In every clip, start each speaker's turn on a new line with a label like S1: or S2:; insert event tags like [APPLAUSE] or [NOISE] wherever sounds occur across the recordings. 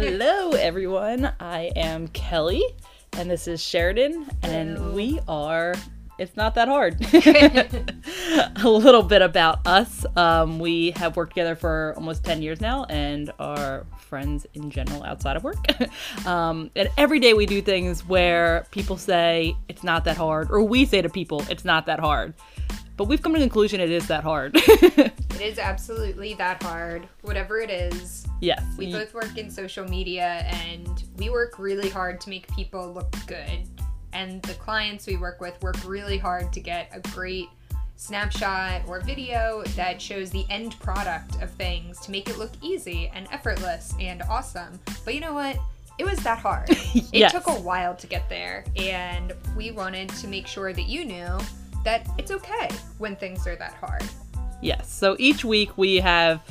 S1: Hello, everyone. I am Kellie, and this is Sheridan, and
S2: Hello.
S1: we are. It's not that hard. [LAUGHS] [LAUGHS] a little bit about us. Um, we have worked together for almost 10 years now and are friends in general outside of work. [LAUGHS] um, and every day we do things where people say it's not that hard, or we say to people it's not that hard. But we've come to the conclusion it is that hard. [LAUGHS]
S2: It is absolutely that hard. Whatever it is,
S1: yes.
S2: we both work in social media and we work really hard to make people look good. And the clients we work with work really hard to get a great snapshot or video that shows the end product of things to make it look easy and effortless and awesome. But you know what? It was that hard. [LAUGHS] It took a while to get there, and we wanted to make sure that you knew that it's okay when things are that hard.
S1: Yes. So each week we have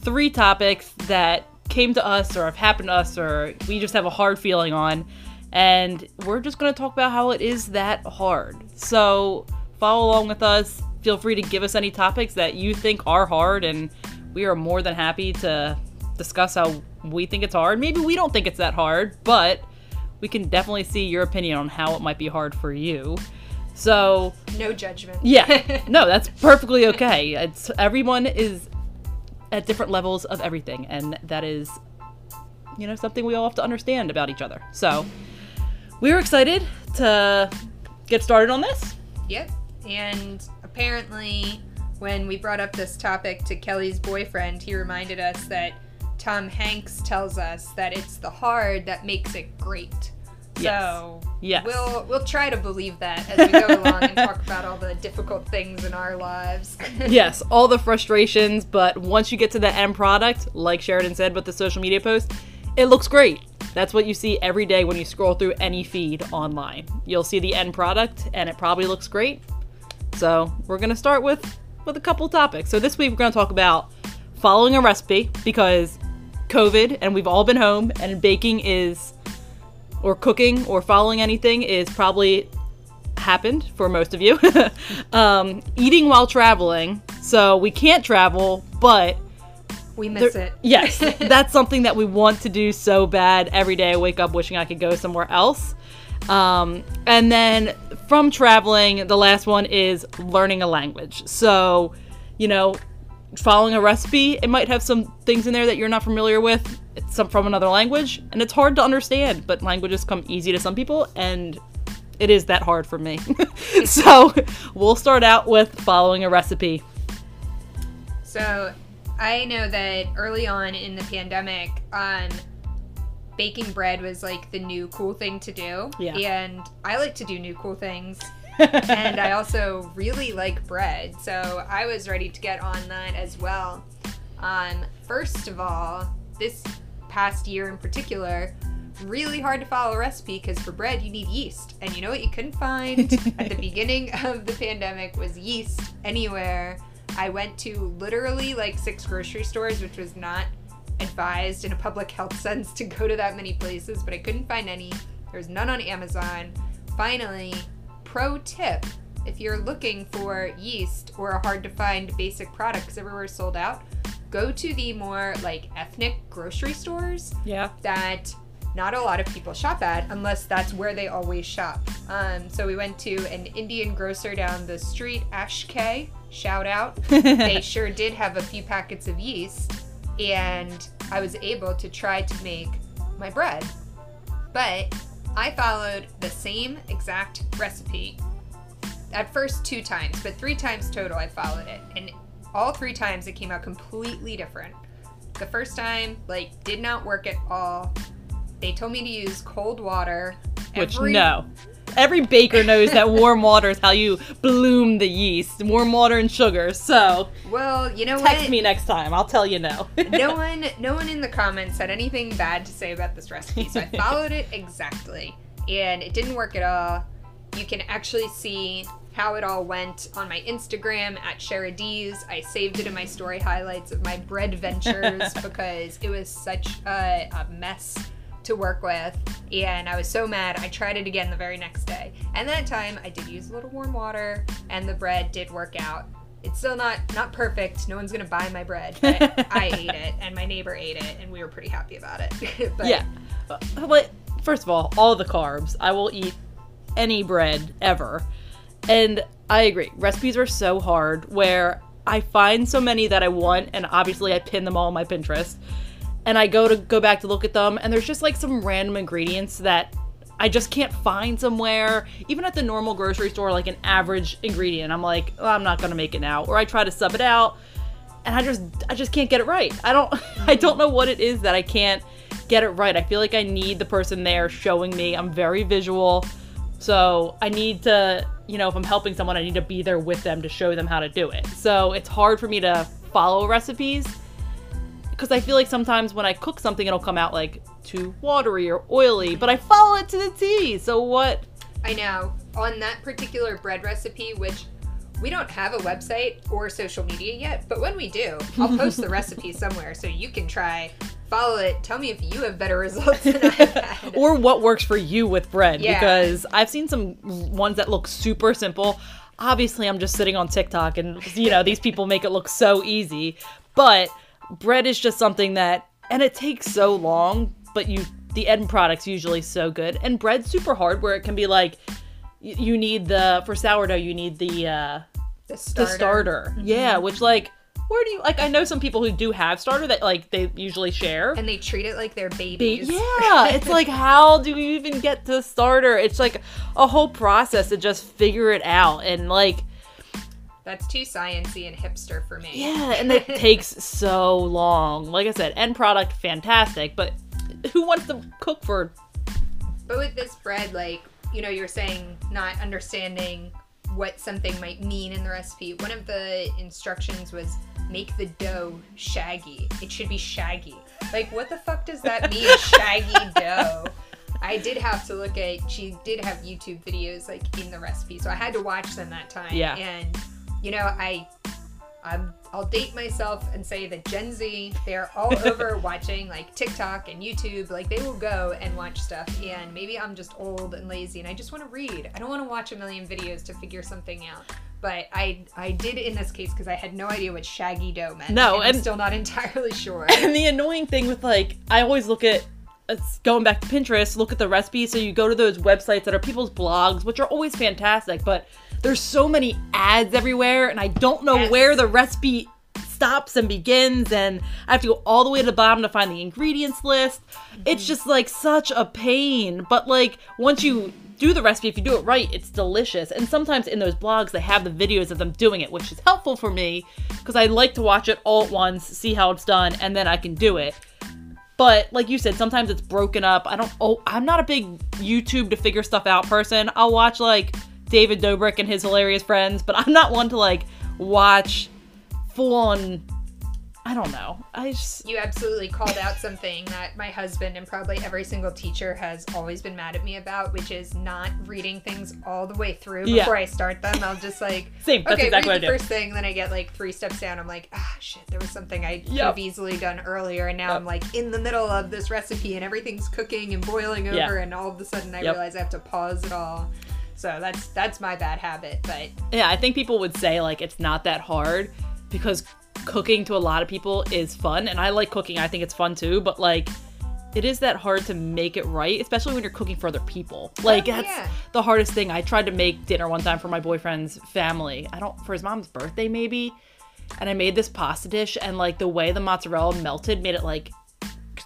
S1: three topics that came to us or have happened to us or we just have a hard feeling on. And we're just going to talk about how it is that hard. So follow along with us. Feel free to give us any topics that you think are hard. And we are more than happy to discuss how we think it's hard. Maybe we don't think it's that hard, but we can definitely see your opinion on how it might be hard for you. So
S2: No judgment.
S1: yeah. [LAUGHS] No, that's perfectly okay. It's everyone is at different levels of everything and that is you know something we all have to understand about each other. So, we're excited to get started on this.
S2: Yep. And apparently, when we brought up this topic to Kellie's boyfriend, he reminded us that Tom Hanks tells us that it's the hard that makes it great.
S1: Yes.
S2: So
S1: Yes.
S2: we'll we'll try to believe that as we go [LAUGHS] along and talk about all the difficult things in our lives. [LAUGHS]
S1: yes, all the frustrations, but once you get to the end product, like Sheridan said with the social media post, it looks great. That's what you see every day when you scroll through any feed online. You'll see the end product and it probably looks great. So, we're going to start with with a couple topics. So, this week we're going to talk about following a recipe because COVID and we've all been home and baking is or cooking or following anything is probably happened for most of you. [LAUGHS] um, eating while traveling. So we can't travel, but
S2: we miss
S1: there-
S2: it.
S1: yes, [LAUGHS] that's something that we want to do so bad. Every day I wake up wishing I could go somewhere else. Um, and then from traveling, the last one is learning a language. So, you know, following a recipe, it might have some things in there that you're not familiar with. It's some from another language, and it's hard to understand. But languages come easy to some people, and it is that hard for me. [LAUGHS] [LAUGHS] so we'll start out with following a recipe.
S2: So I know that early on in the pandemic, um, baking bread was like the new cool thing to do.
S1: Yeah.
S2: And I like to do new cool things. And I also really like bread. So I was ready to get on that as well. Um, first of all, this past year in particular, really hard to follow a recipe because for bread you need yeast. And you know what you couldn't find [LAUGHS] at the beginning of the pandemic was yeast anywhere. I went to literally like six grocery stores, which was not advised in a public health [LAUGHS] sense to go to that many places, but I couldn't find any. There was none on Amazon. Finally, pro tip if you're looking for yeast or a hard to find basic product because everywhere sold out, go to the more like ethnic grocery stores
S1: Yeah.
S2: that not a lot of people shop at unless that's where they always shop. Um, so we went to an Indian grocer down the street, Ashk. Shout out. [LAUGHS] they sure did have a few packets of yeast, and I was able to try to make my bread. But I followed the same exact recipe at first two times, but three times total I followed it. And all three times it came out completely different. The first time, like, did not work at all. They told me to use cold water.
S1: Which
S2: Every-
S1: no. Every baker knows that warm water is how you bloom the yeast. Warm water and sugar. So
S2: Well, you know what
S1: text
S2: what?
S1: me next time. I'll tell you no.
S2: no [LAUGHS] one no one in the comments had anything bad to say about this recipe so i [LAUGHS] followed it exactly and it didn't work at all you can actually see how it all went on my instagram at Sheradies. i saved it in my story highlights of my bread ventures [LAUGHS] because it was such a, a mess to work with and i was so mad i tried it again the very next day and that time i did use a little warm water and the bread did work out It's still not not perfect. No one's gonna buy my bread, but [LAUGHS] I ate it, and my neighbor ate it, and we were pretty happy about it. [LAUGHS] but
S1: yeah. Uh, but first of all, all the carbs. I will eat any bread ever. And I agree. Recipes are so hard where I find so many that I want and obviously I pin them all on my Pinterest. And I go to go back to look at them and there's just like some random ingredients that I just can't find somewhere. Even at the normal grocery store like an average ingredient. I'm like, oh, I'm not to make it now. Or I try to sub it out and I just I just can't get it right. I don't [LAUGHS] I don't know what it is that I can't get it right. I feel like I need the person there showing me. I'm very visual. So I need to, you know, if I'm helping someone, I need to be there with them to show them how to do it. So it's hard for me to follow recipes because I feel like sometimes when I cook something, it'll come out like too watery or oily, but I follow it to the T. So what?
S2: I know. On that particular bread recipe, which we don't have a website or social media yet, but when we do, I'll [LAUGHS] post the recipe somewhere so you can try follow it. Tell me if you have better results than I've [LAUGHS] had.
S1: or what works for you with bread
S2: Yeah.
S1: because I've seen some ones that look super simple. Obviously, I'm just sitting on TikTok and you know, these people make it look so easy, but bread is just something that and it takes so long, but you the end product's usually so good. And bread's super hard where it can be like you need the for sourdough, you need the uh
S2: the
S1: the
S2: starter.
S1: starter. Yeah, which like where do you like I know some people who do have starter that like they usually share.
S2: And they treat it like they're
S1: Ba-
S2: babies.
S1: Yeah, [LAUGHS] it's like how do you even get to starter? It's like a whole process to just figure it out, and like
S2: That's too sciency and hipster for me.
S1: yeah, and it [LAUGHS] takes so long. Like I said, end product fantastic, but who wants to cook for?
S2: But with this bread, like, you know, you're saying not understanding what something might mean in the recipe. One of the instructions was make the dough shaggy. It should be shaggy. Like, what the fuck does that mean, [LAUGHS] shaggy dough? I did have to look at, she did have YouTube videos, like, in the recipe, so I had to watch them that time.
S1: Yeah.
S2: And, you know, I I'm, I'll date myself and say that Gen Z, they're all [LAUGHS] over watching like TikTok and YouTube. Like they will go and watch stuff. And maybe I'm just old and lazy and I just want to read. I don't want to watch a million videos to figure something out. But I I did in this case because I had no idea what shaggy dough meant.
S1: No,
S2: and I'm still not [LAUGHS] entirely sure. [LAUGHS]
S1: And the annoying thing with like, I always look at. It's going back to Pinterest, look at the recipes. So you go to those websites that are people's blogs, which are always fantastic, but there's so many ads everywhere, and I don't know
S2: Yes.
S1: where the recipe stops and begins, and I have to go all the way to the bottom to find the ingredients list. It's mm-hmm. just like such a pain. But like once you do the recipe, if you do it right, it's delicious. And sometimes in those blogs, they have the videos of them doing it, which is helpful for me because I like to watch it all at once, see how it's done, and then I can do it. But like you said, sometimes it's broken up. I don't. Oh, I'm not a big YouTube to figure stuff out person. I'll watch like David Dobrik and his hilarious friends, but I'm not one to like watch full on. I don't know. I just
S2: you absolutely called out something that my husband and probably every single teacher has always been mad at me about, which is not reading things all the way through
S1: Yeah.
S2: before I start them. I'll just like,
S1: Same, that's
S2: okay,
S1: exactly
S2: read the first thing, then I get like three steps down. I'm like, ah, shit, there was something I could have easily done earlier, and now
S1: Yep.
S2: I'm like in the middle of this recipe, and everything's cooking and boiling over,
S1: Yeah.
S2: and all of a sudden I
S1: Yep.
S2: realize I have to pause it all. So that's that's my bad habit, but
S1: yeah. I think people would say like it's not that hard because cooking to a lot of people is fun, and I like cooking. I think it's fun too, but like. It is that hard to make it right, especially when you're cooking for other people. Oh, like
S2: Oh,
S1: that's
S2: yeah.
S1: the hardest thing. I tried to make dinner one time for my boyfriend's family. I don't for his mom's birthday maybe, and I made this pasta dish and like the way the mozzarella melted made it like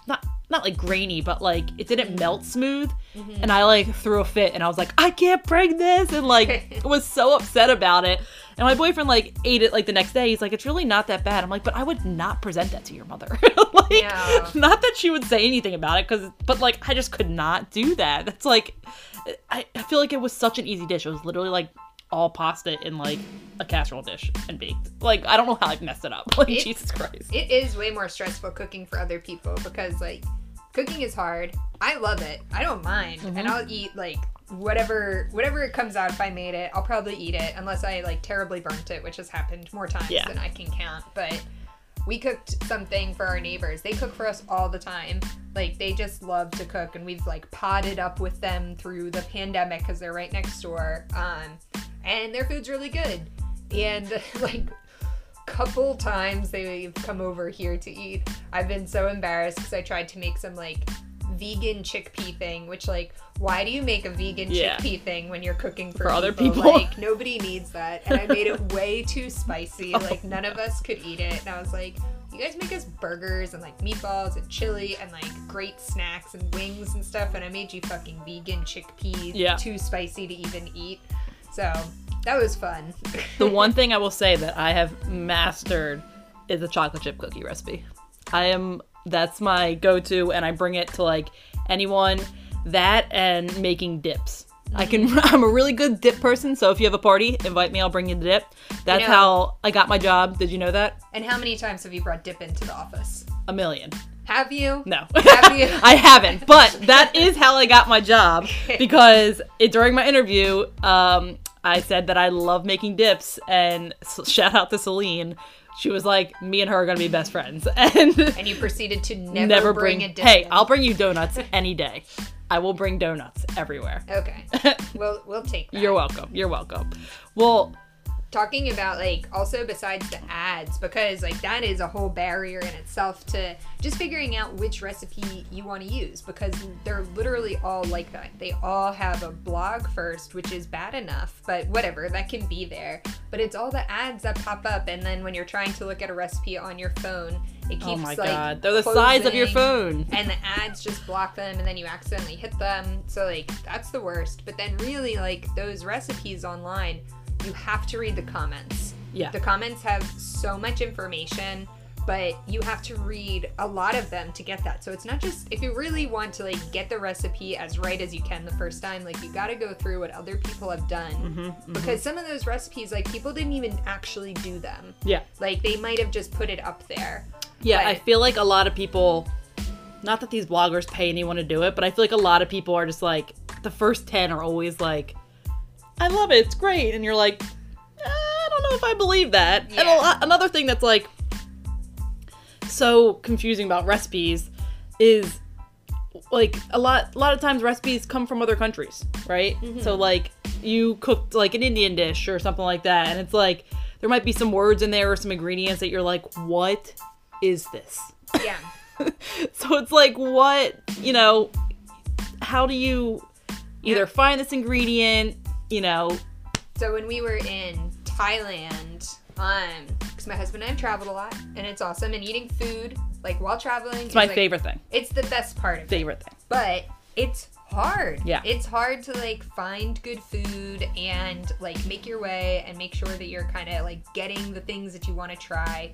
S1: not not like grainy, but like it didn't melt smooth. Mm-hmm. And I like threw a fit and I was like, I can't bring this and like [LAUGHS] was so upset about it. And my boyfriend like ate it like the next day. He's like, it's really not that bad. I'm like, but I would not present that to your mother. [LAUGHS] like
S2: Yeah.
S1: not that she would say anything about it, cause but like I just could not do that. That's like I, I feel like it was such an easy dish. It was literally like all pasta in like a casserole dish and baked. Like I don't know how I messed it up. [LAUGHS] Like
S2: It-
S1: Jesus Christ.
S2: it is way more stressful cooking for other people because like cooking is hard. I love it. I don't mind.
S1: Mm-hmm.
S2: and i'll eat like whatever whatever it comes out if i made it. I'll probably eat it unless i like terribly burnt it which has happened more times
S1: Yeah.
S2: than i can count. But we cooked something for our neighbors. They cook for us all the time. Like they just love to cook and we've like potted up with them through the pandemic because they're right next door. Um and their food's really good. And [LAUGHS] like couple times they've come over here to eat, I've been so embarrassed because I tried to make some like vegan chickpea thing, which like, why do you make a vegan
S1: Yeah.
S2: chickpea thing when you're cooking for,
S1: For other
S2: people?
S1: people.
S2: Like [LAUGHS] nobody needs that, and I made it way too spicy. [LAUGHS] Oh. Like none of us could eat it, and I was like. You guys make us burgers and like meatballs and chili and like great snacks and wings and stuff, and I made you fucking vegan chickpeas,
S1: Yeah.
S2: too spicy to even eat. So that was fun.
S1: The one [LAUGHS] thing I will say that I have mastered is the chocolate chip cookie recipe. I am that's my go-to and I bring it to like anyone that and making dips. I can [LAUGHS] I'm a really good dip person, so if you have a party, invite me, I'll bring you the dip. That's
S2: know-
S1: how I got my job. Did you know that?
S2: And how many times have you brought dip into the office?
S1: A million.
S2: Have you?
S1: No.
S2: Have you? [LAUGHS]
S1: I haven't, but that is how I got my job because it, during my interview, um, I said that I love making dips, and shout out to Celine. She was like, "Me and her are gonna be best friends," [LAUGHS] and
S2: And you proceeded to [LAUGHS] never, bring, a dip.
S1: Hey. I'll bring you donuts any day. I will bring donuts everywhere.
S2: Okay. [LAUGHS] We'll we'll take that.
S1: You're welcome. You're welcome. Well,
S2: talking about like also besides the ads because like that is a whole barrier in itself to just figuring out which recipe you want to use because they're literally all like that. They all have a blog first which is bad enough but whatever that can be there. But it's all the ads that pop up and then when you're trying to look at a recipe on your phone it oh keeps
S1: oh my
S2: like
S1: god, they're the size of your phone. [LAUGHS]
S2: and the ads just block them and then you accidentally hit them. So like that's the worst. But then really like those recipes online you have to read the comments.
S1: Yeah.
S2: the comments have so much information but you have to read a lot of them to get that. So it's not just if you really want to like get the recipe as right as you can the first time like you got to go through what other people have done.
S1: Mm-hmm,
S2: because some of those recipes like people didn't even actually do them.
S1: Yeah.
S2: like they might have just put it up there.
S1: Yeah,
S2: But-
S1: I feel like a lot of people, not that these bloggers pay anyone to do it, but I feel like a lot of people are just like, the first 10 are always like, I love it, it's great. And you're like, "Eh, I don't know if I believe that. And a lot, another thing that's like so confusing about recipes is like a lot a lot of times recipes come from other countries right so like you cooked like an indian dish or something like that and it's like there might be some words in there or some ingredients that you're like what is this
S2: yeah [LAUGHS]
S1: so it's like what you know how do you either
S2: Yeah.
S1: find this ingredient you know
S2: So when we were in Thailand, um, because my husband and I have traveled a lot, and it's awesome. And eating food like while traveling,
S1: it's my favorite thing
S2: It's the best part of it,
S1: favorite thing
S2: but it's hard.
S1: Yeah.
S2: it's hard to like find good food and like make your way and make sure that you're kind of like getting the things that you want to try.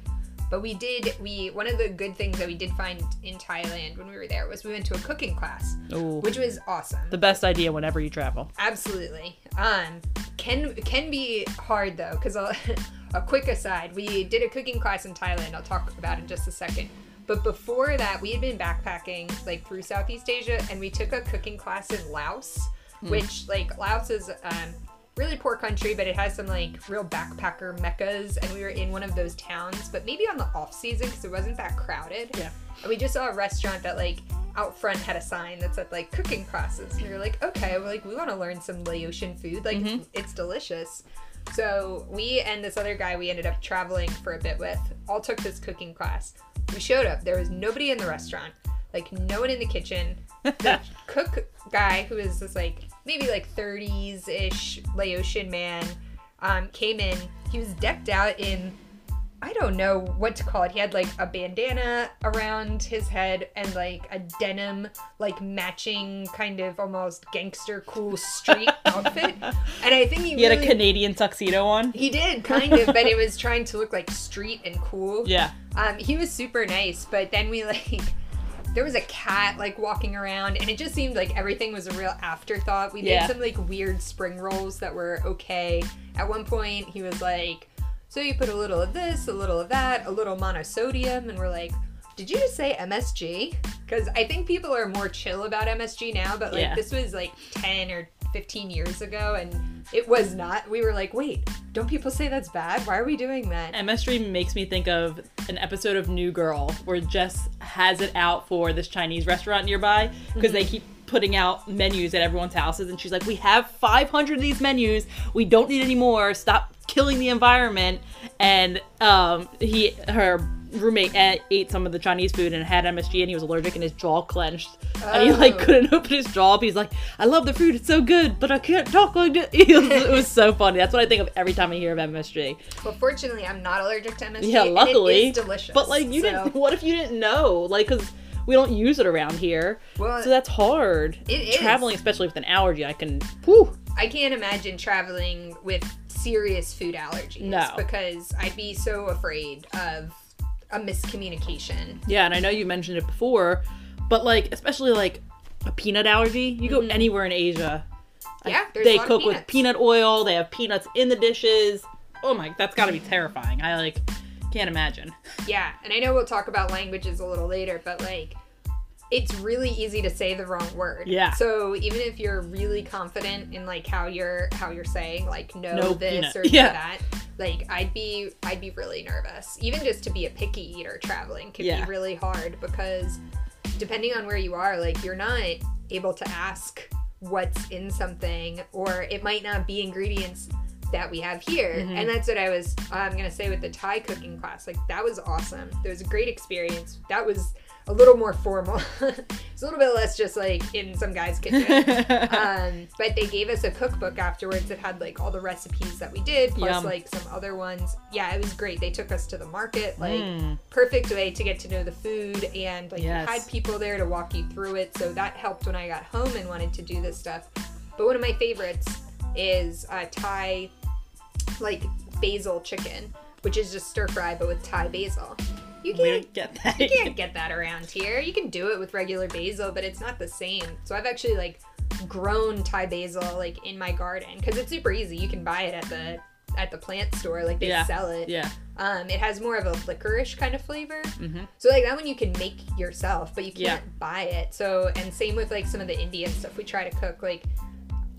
S2: But we did. We one of the good things that we did find in Thailand when we were there was we went to a cooking class,
S1: Ooh.
S2: which was awesome.
S1: the best idea whenever you travel
S2: Absolutely. Um, can can be hard though, because [LAUGHS] a, quick aside, we did a cooking class in Thailand. I'll talk about it in just a second. But before that, we had been backpacking like through Southeast Asia, and we took a cooking class in Laos, which like Laos is um, really poor country, but it has some like real backpacker meccas, and we were in one of those towns, but maybe on the off season because it wasn't that crowded.
S1: Yeah.
S2: And we just saw a restaurant that like out front had a sign that said like cooking classes. And we were like, okay, well, like we want to learn some Laotian food. Like mm-hmm. it's, it's delicious. So we and this other guy we ended up traveling for a bit with all took this cooking class. We showed up. There was nobody in the restaurant. Like no one in the kitchen. [LAUGHS] The cook guy who is this like maybe like 30s ish Laotian man um, came in. He was decked out in I don't know what to call it. He had like a bandana around his head and like a denim, like matching kind of almost gangster cool street [LAUGHS] outfit. And I think he,
S1: he had a canadian tuxedo on
S2: He did kind of, but it was trying to look like street and cool.
S1: yeah
S2: Um, he was super nice, but then we like there was a cat like walking around and it just seemed like everything was a real afterthought. We
S1: Yeah.
S2: did some like weird spring rolls that were okay. At one point he was like, So you put a little of this, a little of that, a little monosodium, and we're like did you just say MSG? Because I think people are more chill about MSG now, but like
S1: Yeah.
S2: this was like 10 or 15 years ago and it was not. We were like, wait, don't people say that's bad? Why are we doing that?
S1: MS Dream makes me think of an episode of New Girl where Jess has it out for this Chinese restaurant nearby because they keep putting out menus at everyone's houses, and she's like, "We have 500 of these menus. We don't need any more. Stop killing the environment." And um, he, her roommate ate, ate some of the Chinese food and had MSG, and he was allergic, and his jaw clenched, and he like
S2: Oh.
S1: couldn't [LAUGHS] open his jaw. He's like, "I love the food. It's so good, but I can't talk like this." [LAUGHS] It was, it was so funny. That's what I think of every time I hear of MSG.
S2: Well, fortunately, I'm not allergic to MSG.
S1: Yeah, luckily.
S2: delicious.
S1: But like, you
S2: so-
S1: didn't. [LAUGHS] What if you didn't know? Like, because we don't use it around here,
S2: Well,
S1: so that's hard.
S2: It is.
S1: traveling, especially with an allergy. I can. Whew.
S2: I can't imagine traveling with serious food allergies.
S1: No.
S2: Because I'd be so afraid of a miscommunication.
S1: Yeah, and I know you mentioned it before, but like, especially like a peanut allergy. You go mm-hmm. anywhere in Asia.
S2: Yeah, there's
S1: they
S2: a lot of
S1: cook with peanut oil. They have peanuts in the dishes. Oh my, that's got to be terrifying. I like can't imagine.
S2: Yeah, and I know we'll talk about languages a little later, but like it's really easy to say the wrong word.
S1: Yeah.
S2: So even if you're really confident in like how you're how you're saying like no, this or
S1: Yeah.
S2: that, like I'd be I'd be really nervous. Even just to be a picky eater traveling can
S1: Yeah.
S2: be really hard because depending on where you are, like you're not able to ask what's in something or it might not be ingredients that we have here.
S1: Mm-hmm.
S2: And that's what I was I'm gonna say with the Thai cooking class. Like that was awesome. It was a great experience. That was a little more formal. [LAUGHS] it's a little bit less just like in some guy's kitchen. [LAUGHS] um, but they gave us a cookbook afterwards that had like all the recipes that we did, plus
S1: Yum.
S2: like some other ones. Yeah, it was great. They took us to the market, like
S1: Mm.
S2: perfect way to get to know the food, and like
S1: Yes.
S2: you had people there to walk you through it. So that helped when I got home and wanted to do this stuff. But one of my favorites is uh, Thai, like basil chicken, which is just stir fry but with Thai basil. You can't
S1: don't get [LAUGHS] that.
S2: you can't get that around here. You can do it with regular basil, but it's not the same. So I've actually like grown Thai basil like in my garden because it's super easy. You can buy it at the at the plant store, like they
S1: Yeah.
S2: sell it.
S1: Yeah.
S2: Um, it has more of a licorice kind of flavor.
S1: Mhm.
S2: So like that one you can make yourself, but you can't buy it. So and same with like some of the Indian stuff we try to cook. Like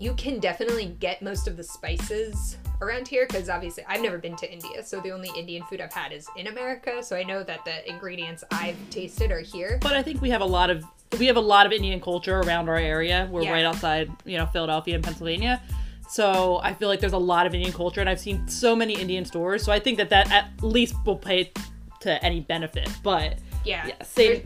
S2: you can definitely get most of the spices around here because obviously I've never been to India, so the only Indian food I've had is in America. So I know that the ingredients I've tasted are here.
S1: But I think we have a lot of we have a lot of Indian culture around our area. We're
S2: Yeah.
S1: right outside, you know, Philadelphia and Pennsylvania. So I feel like there's a lot of Indian culture, and I've seen so many Indian stores. So I think that that at least will pay to any benefit. But
S2: Yeah.
S1: Yeah, same-
S2: There's,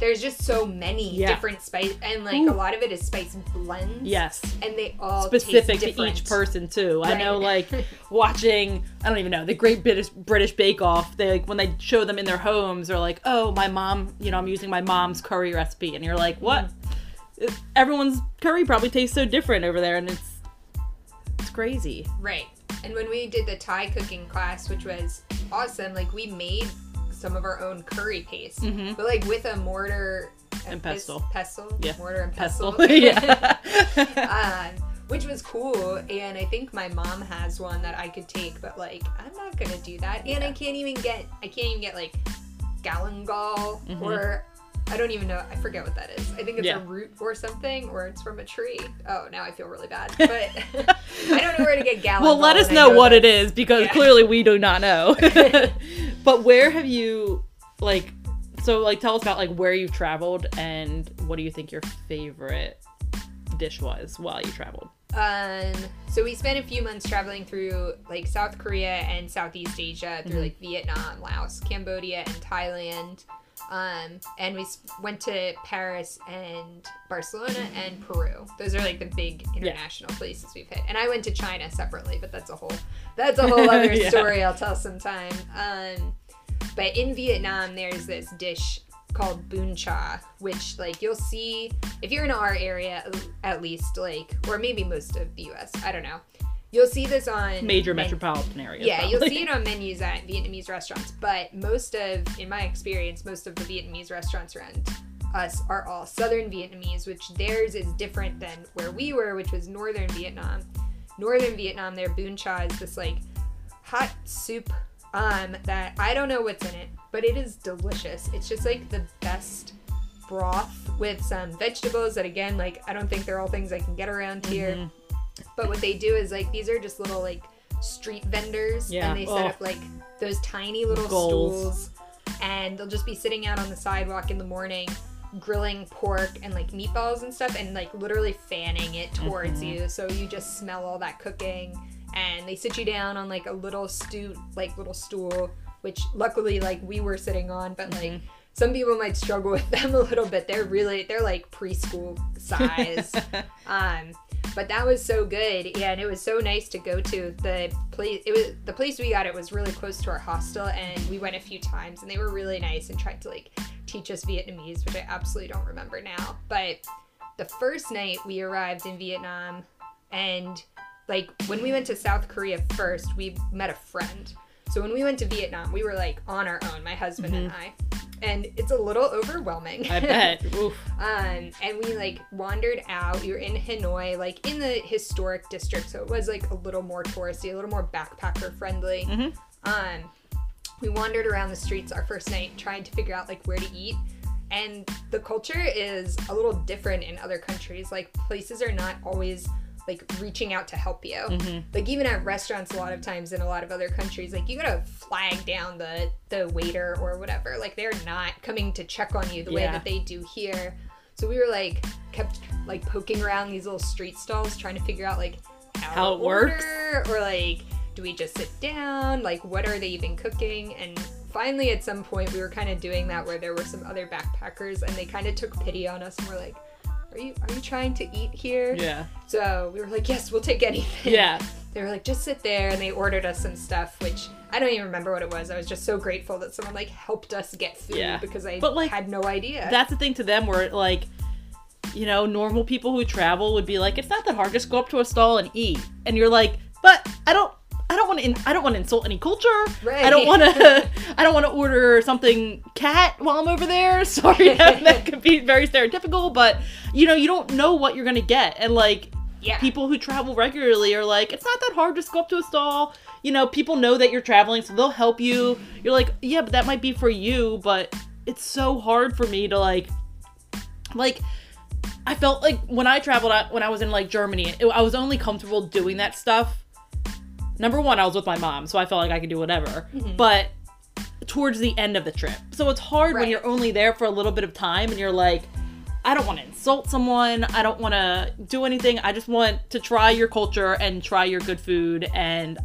S2: there's just so many
S1: Yeah.
S2: different spice, and like
S1: Ooh.
S2: a lot of it is spice blends.
S1: yes,
S2: And they all
S1: specific to each person too. I know, like [LAUGHS] watching, I don't even know the Great British British Bake Off. They like when they show them in their homes, they're like, "Oh, my mom, you know, I'm using my mom's curry recipe," and you're like, "What?" It- Everyone's curry probably tastes so different over there, and it's it's crazy.
S2: Right. And when we did the Thai cooking class, which was awesome, like we made some of our own curry paste,
S1: Mhm.
S2: but like with a mortar
S1: And
S2: pes-
S1: pestle.
S2: pestle,
S1: Yeah.
S2: mortar and
S1: Pestle,
S2: pestle, [LAUGHS]
S1: yeah. [LAUGHS]
S2: um, which was cool. And I think my mom has one that I could take, but like I'm not gonna do that. And I can't even get, I can't even get like galangal
S1: Mhm.
S2: or. I don't even know. I forget what that is. I think it's
S1: Yeah.
S2: a root or something, or it's from a tree. Oh, now I feel really bad. [LAUGHS] But I don't know where to get galangal.
S1: well, let us
S2: I
S1: know what it is because
S2: Yeah.
S1: clearly we do not know. [LAUGHS] [LAUGHS] but where have you like? So like, tell us about like where you've traveled and what do you think your favorite dish was while you traveled?
S2: Um, so we spent a few months traveling through like South Korea and Southeast Asia, through
S1: Mhm.
S2: like Vietnam, Laos, Cambodia, and Thailand. Um, and we went to Paris and Barcelona and Peru. Those are like the big international places we've hit. And I went to China separately, but that's a whole that's a [LAUGHS] whole other
S1: Yeah.
S2: story I'll tell sometime. Um, but in Vietnam, there's this dish called bun cha, which like you'll see if you're in our area at least, like or maybe most of the U.S. I don't know. You'll see this on
S1: Major
S2: men-
S1: metropolitan areas.
S2: yeah, you'll see it on menus at Vietnamese restaurants, but most of, in my experience, most of the Vietnamese restaurants around us are all Southern Vietnamese, which theirs is different than where we were, which was Northern Vietnam. Northern Vietnam, their bun cha is this like hot soup um, that I don't know what's in it, but it is delicious. It's just like the best broth with some vegetables that again, like I don't think they're all things I can get around here.
S1: Mhm.
S2: But what they do is like these are just little like street vendors
S1: Yeah.
S2: and they set
S1: Oh.
S2: up like those tiny little
S1: Goals.
S2: stools and they'll just be sitting out on the sidewalk in the morning grilling pork and like meatballs and stuff and like literally fanning it towards
S1: Mm-hmm.
S2: you so you just smell all that cooking and they sit you down on like a little stool like little stool which luckily like we were sitting on but like
S1: Mm-hmm.
S2: some people might struggle [LAUGHS] with them a little bit they're really they're like preschool size [LAUGHS] um but that was so good yeah and it was so nice to go to the place it was the place we got it was really close to our hostel and we went a few times and they were really nice and tried to like teach us vietnamese which i absolutely don't remember now but the first night we arrived in vietnam and like when we went to south korea first we met a friend so when we went to vietnam we were like on our own my husband and i and it's a little overwhelming
S1: Mm-hmm. I bet. [LAUGHS]
S2: Um, and we like wandered out. We were in Hanoi, like in the historic district, so it was like a little more touristy, a little more backpacker friendly.
S1: Mhm.
S2: Um, we wandered around the streets our first night, trying to figure out like where to eat. And the culture is a little different in other countries. Like places are not always like reaching out to help you.
S1: Mhm.
S2: Like even at restaurants, a lot of times in a lot of other countries, like you gotta flag down the the waiter or whatever. Like they're not coming to check on you the way that they do here. So we were like kept like poking around these little street stalls, trying to figure out like how,
S1: How it works.
S2: or like do we just sit down? Like what are they even cooking? And finally, at some point, we were kind of doing that where there were some other backpackers, and they kind of took pity on us and were like. Are you are you trying to eat here?
S1: Yeah.
S2: So we were like, yes, we'll take anything.
S1: Yeah.
S2: They were like, just sit there, and they ordered us some stuff, which I don't even remember what it was. I was just so grateful that someone like helped us get food
S1: Yeah.
S2: because I
S1: But, like,
S2: had no idea.
S1: That's the thing to them where like you know, normal people who travel would be like, it's not that hard, just go up to a stall and eat. And you're like, but I don't I don't want to I don't want to insult any culture.
S2: Right.
S1: I don't want to [LAUGHS] I don't want to order something cat while I'm over there. [LAUGHS] Sorry, that, that could be very stereotypical, but you know, you don't know what you're going to get. And like
S2: yeah.
S1: people who travel regularly are like, it's not that hard. Just go up to a stall. You know, people know that you're traveling, so they'll help you. You're like, yeah, but that might be for you, but it's so hard for me to like, like, I felt like when I traveled out, when I was in like Germany, it, I was only comfortable doing that stuff. Number one, I was with my mom, so I felt like I could do whatever. Mm-hmm. But towards the end of the trip, so it's hard when you're only there for a little bit of time, and you're like, I don't want to insult someone. I don't want to do anything. I just want to try your culture and try your good food, and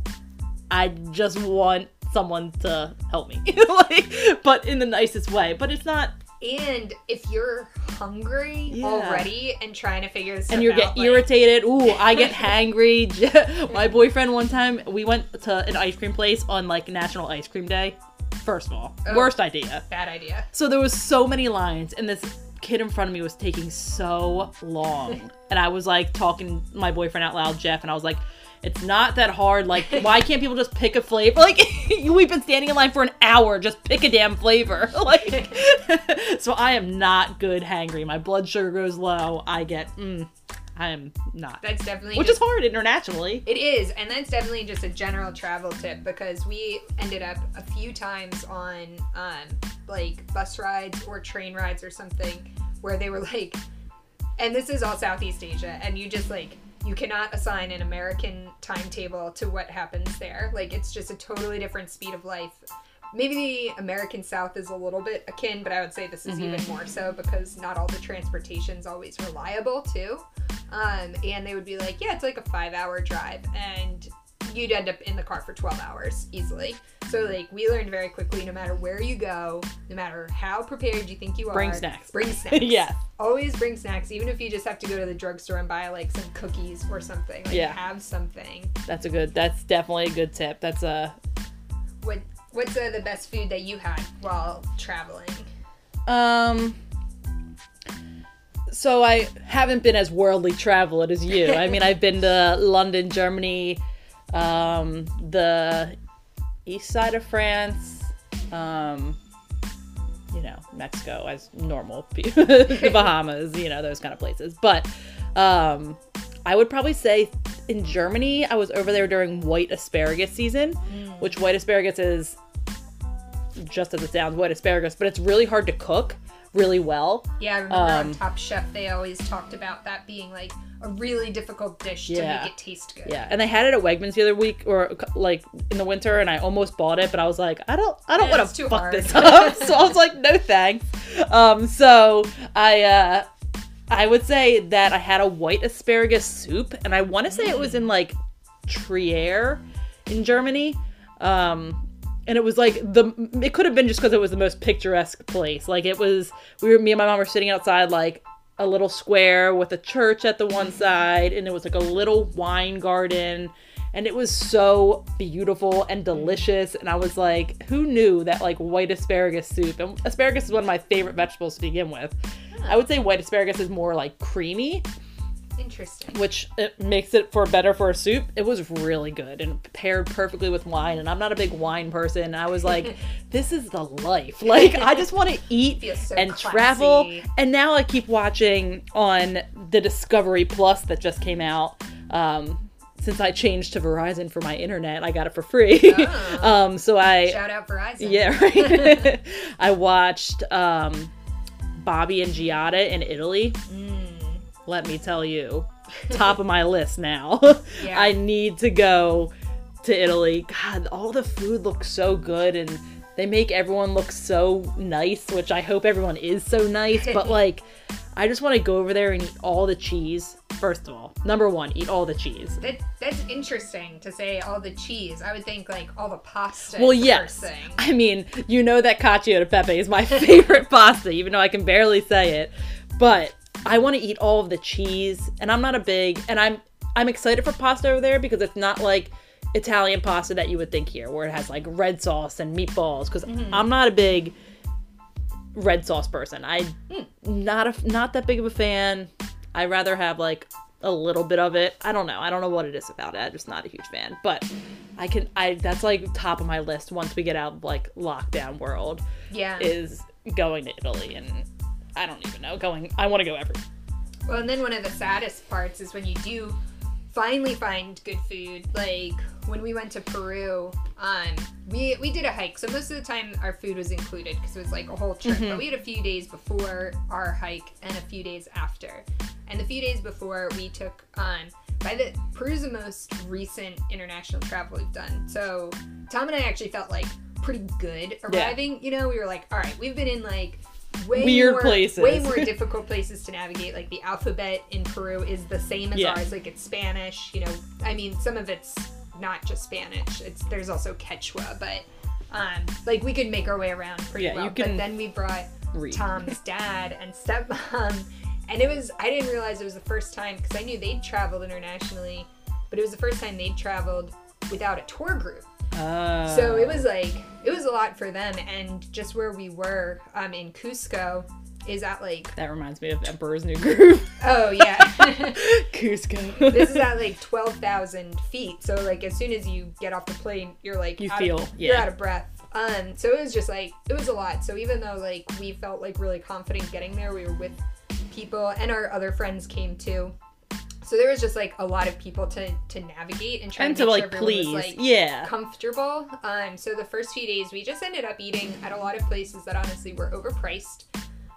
S1: I just want someone to help me, [LAUGHS] like, but in the nicest way. But it's not,
S2: and if you're hungry
S1: Yeah.
S2: already and trying to figure this out.
S1: and you get
S2: like-
S1: irritated. Ooh, I get [LAUGHS] hangry. [LAUGHS] My boyfriend one time we went to an ice cream place on like National Ice Cream Day. First of all,
S2: Oh.
S1: worst idea.
S2: Bad idea.
S1: So there was so many lines, and this kid in front of me was taking so long, [LAUGHS] and I was like talking my boyfriend out loud, Jeff, and I was like. It's not that hard. Like, [LAUGHS] why can't people just pick a flavor? Like, [LAUGHS] we've been standing in line for an hour. Just pick a damn flavor. [LAUGHS] Like, so I am not good hangry. My blood sugar goes low. I get, mm, I am not.
S2: That's definitely
S1: Which
S2: just-
S1: is hard internationally.
S2: It is, and that's definitely just a general travel tip because we ended up a few times on um, like bus rides or train rides or something where they were like, and this is all Southeast Asia, and you just like you cannot assign an American timetable to what happens there. Like it's just a totally different speed of life. Maybe the American South is a little bit akin, but I would say this is even more so because not all the transportation's always reliable too. Um, and they would be like, yeah, it's like a five hour drive, and you'd end up in the car for 12 hours easily. So, like, we learned very quickly no matter where you go, no matter how prepared you think you are,
S1: Bring snacks.
S2: Bring [LAUGHS] snacks.
S1: Yeah.
S2: Always bring snacks, even if you just have to go to the drugstore and buy like some cookies or something. Like,
S1: Yeah.
S2: have something.
S1: That's a good, that's definitely a good tip. That's a,
S2: What What's uh, the best food that you had while traveling?
S1: Um. So I haven't been as worldly traveled as you. I mean, [LAUGHS] I've been to London, Germany, um, the east side of France, um, you know, Mexico as normal, [LAUGHS] the Bahamas, you know, those kind of places. But um, I would probably say in Germany, I was over there during white asparagus season, which white asparagus is just as it sounds, white asparagus, but it's really hard to cook really well.
S2: Yeah, I remember on
S1: Um,
S2: Top Chef they always talked about that being like a really difficult dish to make it taste good.
S1: Yeah, and they had it at Wegmans the other week, or like in the winter, and I almost bought it, but I was like, I don't, I don't
S2: Yeah,
S1: want to fuck
S2: hard.
S1: this up. [LAUGHS] so I was like, no thanks. um, so I uh, I would say that I had a white asparagus soup, and I want to say it was in like Trier in Germany. Um, and it was like the it could have been just because it was the most picturesque place. Like it was, we were me and my mom were sitting outside like a little square with a church at the one mm-hmm. side, and it was like a little wine garden. And it was so beautiful and mm-hmm. delicious. And I was like, who knew that like white asparagus soup? And asparagus is one of my favorite vegetables to begin with. I would say white asparagus is more like creamy,
S2: Interesting.
S1: which it makes it for better for a soup. It was really good and paired perfectly with wine. And I'm not a big wine person. I was like, [LAUGHS] this is the life. [LAUGHS] Like I just want [LAUGHS] to eat
S2: so
S1: and travel. And now I keep watching on the Discovery Plus that just came out. Um, since I changed to Verizon for my internet, I got it for free.
S2: Oh.
S1: um, so I
S2: Shout out Verizon.
S1: yeah, right. I watched um, Bobby and Giada in Italy.
S2: Mm.
S1: Let me tell you, [LAUGHS] top of my list now. [LAUGHS]
S2: Yeah.
S1: I need to go to Italy. God, all the food looks so good and they make everyone look so nice, which I hope everyone is so nice, but [LAUGHS] like I just want to go over there and eat all the cheese. First of all, number one, eat all the cheese.
S2: That, that's interesting to say all the cheese. I would think like all the pasta.
S1: Well, yes. I mean, you know that cacio e pepe is my favorite pasta, even though I can barely say it. But I want to eat all of the cheese, and I'm not a big, and I'm I'm excited for pasta over there because it's not like Italian pasta that you would think here, where it has like red sauce and meatballs. Because mm-hmm. I'm not a big red sauce person. I hmm. not a not that big of a fan. I rather have like a little bit of it. I don't know. I don't know what it is about it. I'm just not a huge fan. But I can. I that's like top of my list once we get out of like lockdown world
S2: Yeah.
S1: is going to Italy and I don't even know going. I want to go everywhere.
S2: Well, and then one of the saddest parts is when you do finally find good food. Like when we went to Peru, um, we we did a hike, so most of the time our food was included because it was like a whole trip. But we had a few days before our hike and a few days after. And the few days before, we took on by the Peru's the most recent international travel we've done. So Tom and I actually felt like pretty good arriving. You know, we were like, all right, we've been in like way
S1: Weird
S2: more,
S1: places.
S2: way more [LAUGHS] difficult places to navigate. Like the alphabet in Peru is the same as
S1: Yeah.
S2: ours. Like it's Spanish. You know, I mean, some of it's not just Spanish. It's there's also Quechua, but um, like we could make our way around pretty
S1: Yeah,
S2: well.
S1: you can
S2: But then we brought
S1: read.
S2: Tom's [LAUGHS] dad and stepmom, and it was I didn't realize it was the first time because I knew they'd traveled internationally, but it was the first time they'd traveled without a tour group.
S1: Uh,
S2: So it was like it was a lot for them, and just where we were um, in Cusco is at like
S1: that reminds me of Emperor's New Groove. [LAUGHS]
S2: oh yeah, [LAUGHS]
S1: Cusco.
S2: this is at like twelve thousand feet. So like as soon as you get off the plane, you're like
S1: You feel,
S2: of, you're out of breath. Um, so it was just like it was a lot. So even though like we felt like really confident getting there, we were with people, and our other friends came too. So there was just like a lot of people to to navigate and try
S1: and
S2: to,
S1: to
S2: make
S1: like
S2: sure
S1: please,
S2: was, like,
S1: yeah.
S2: comfortable. Um, so the first few days, we just ended up eating at a lot of places that honestly were overpriced.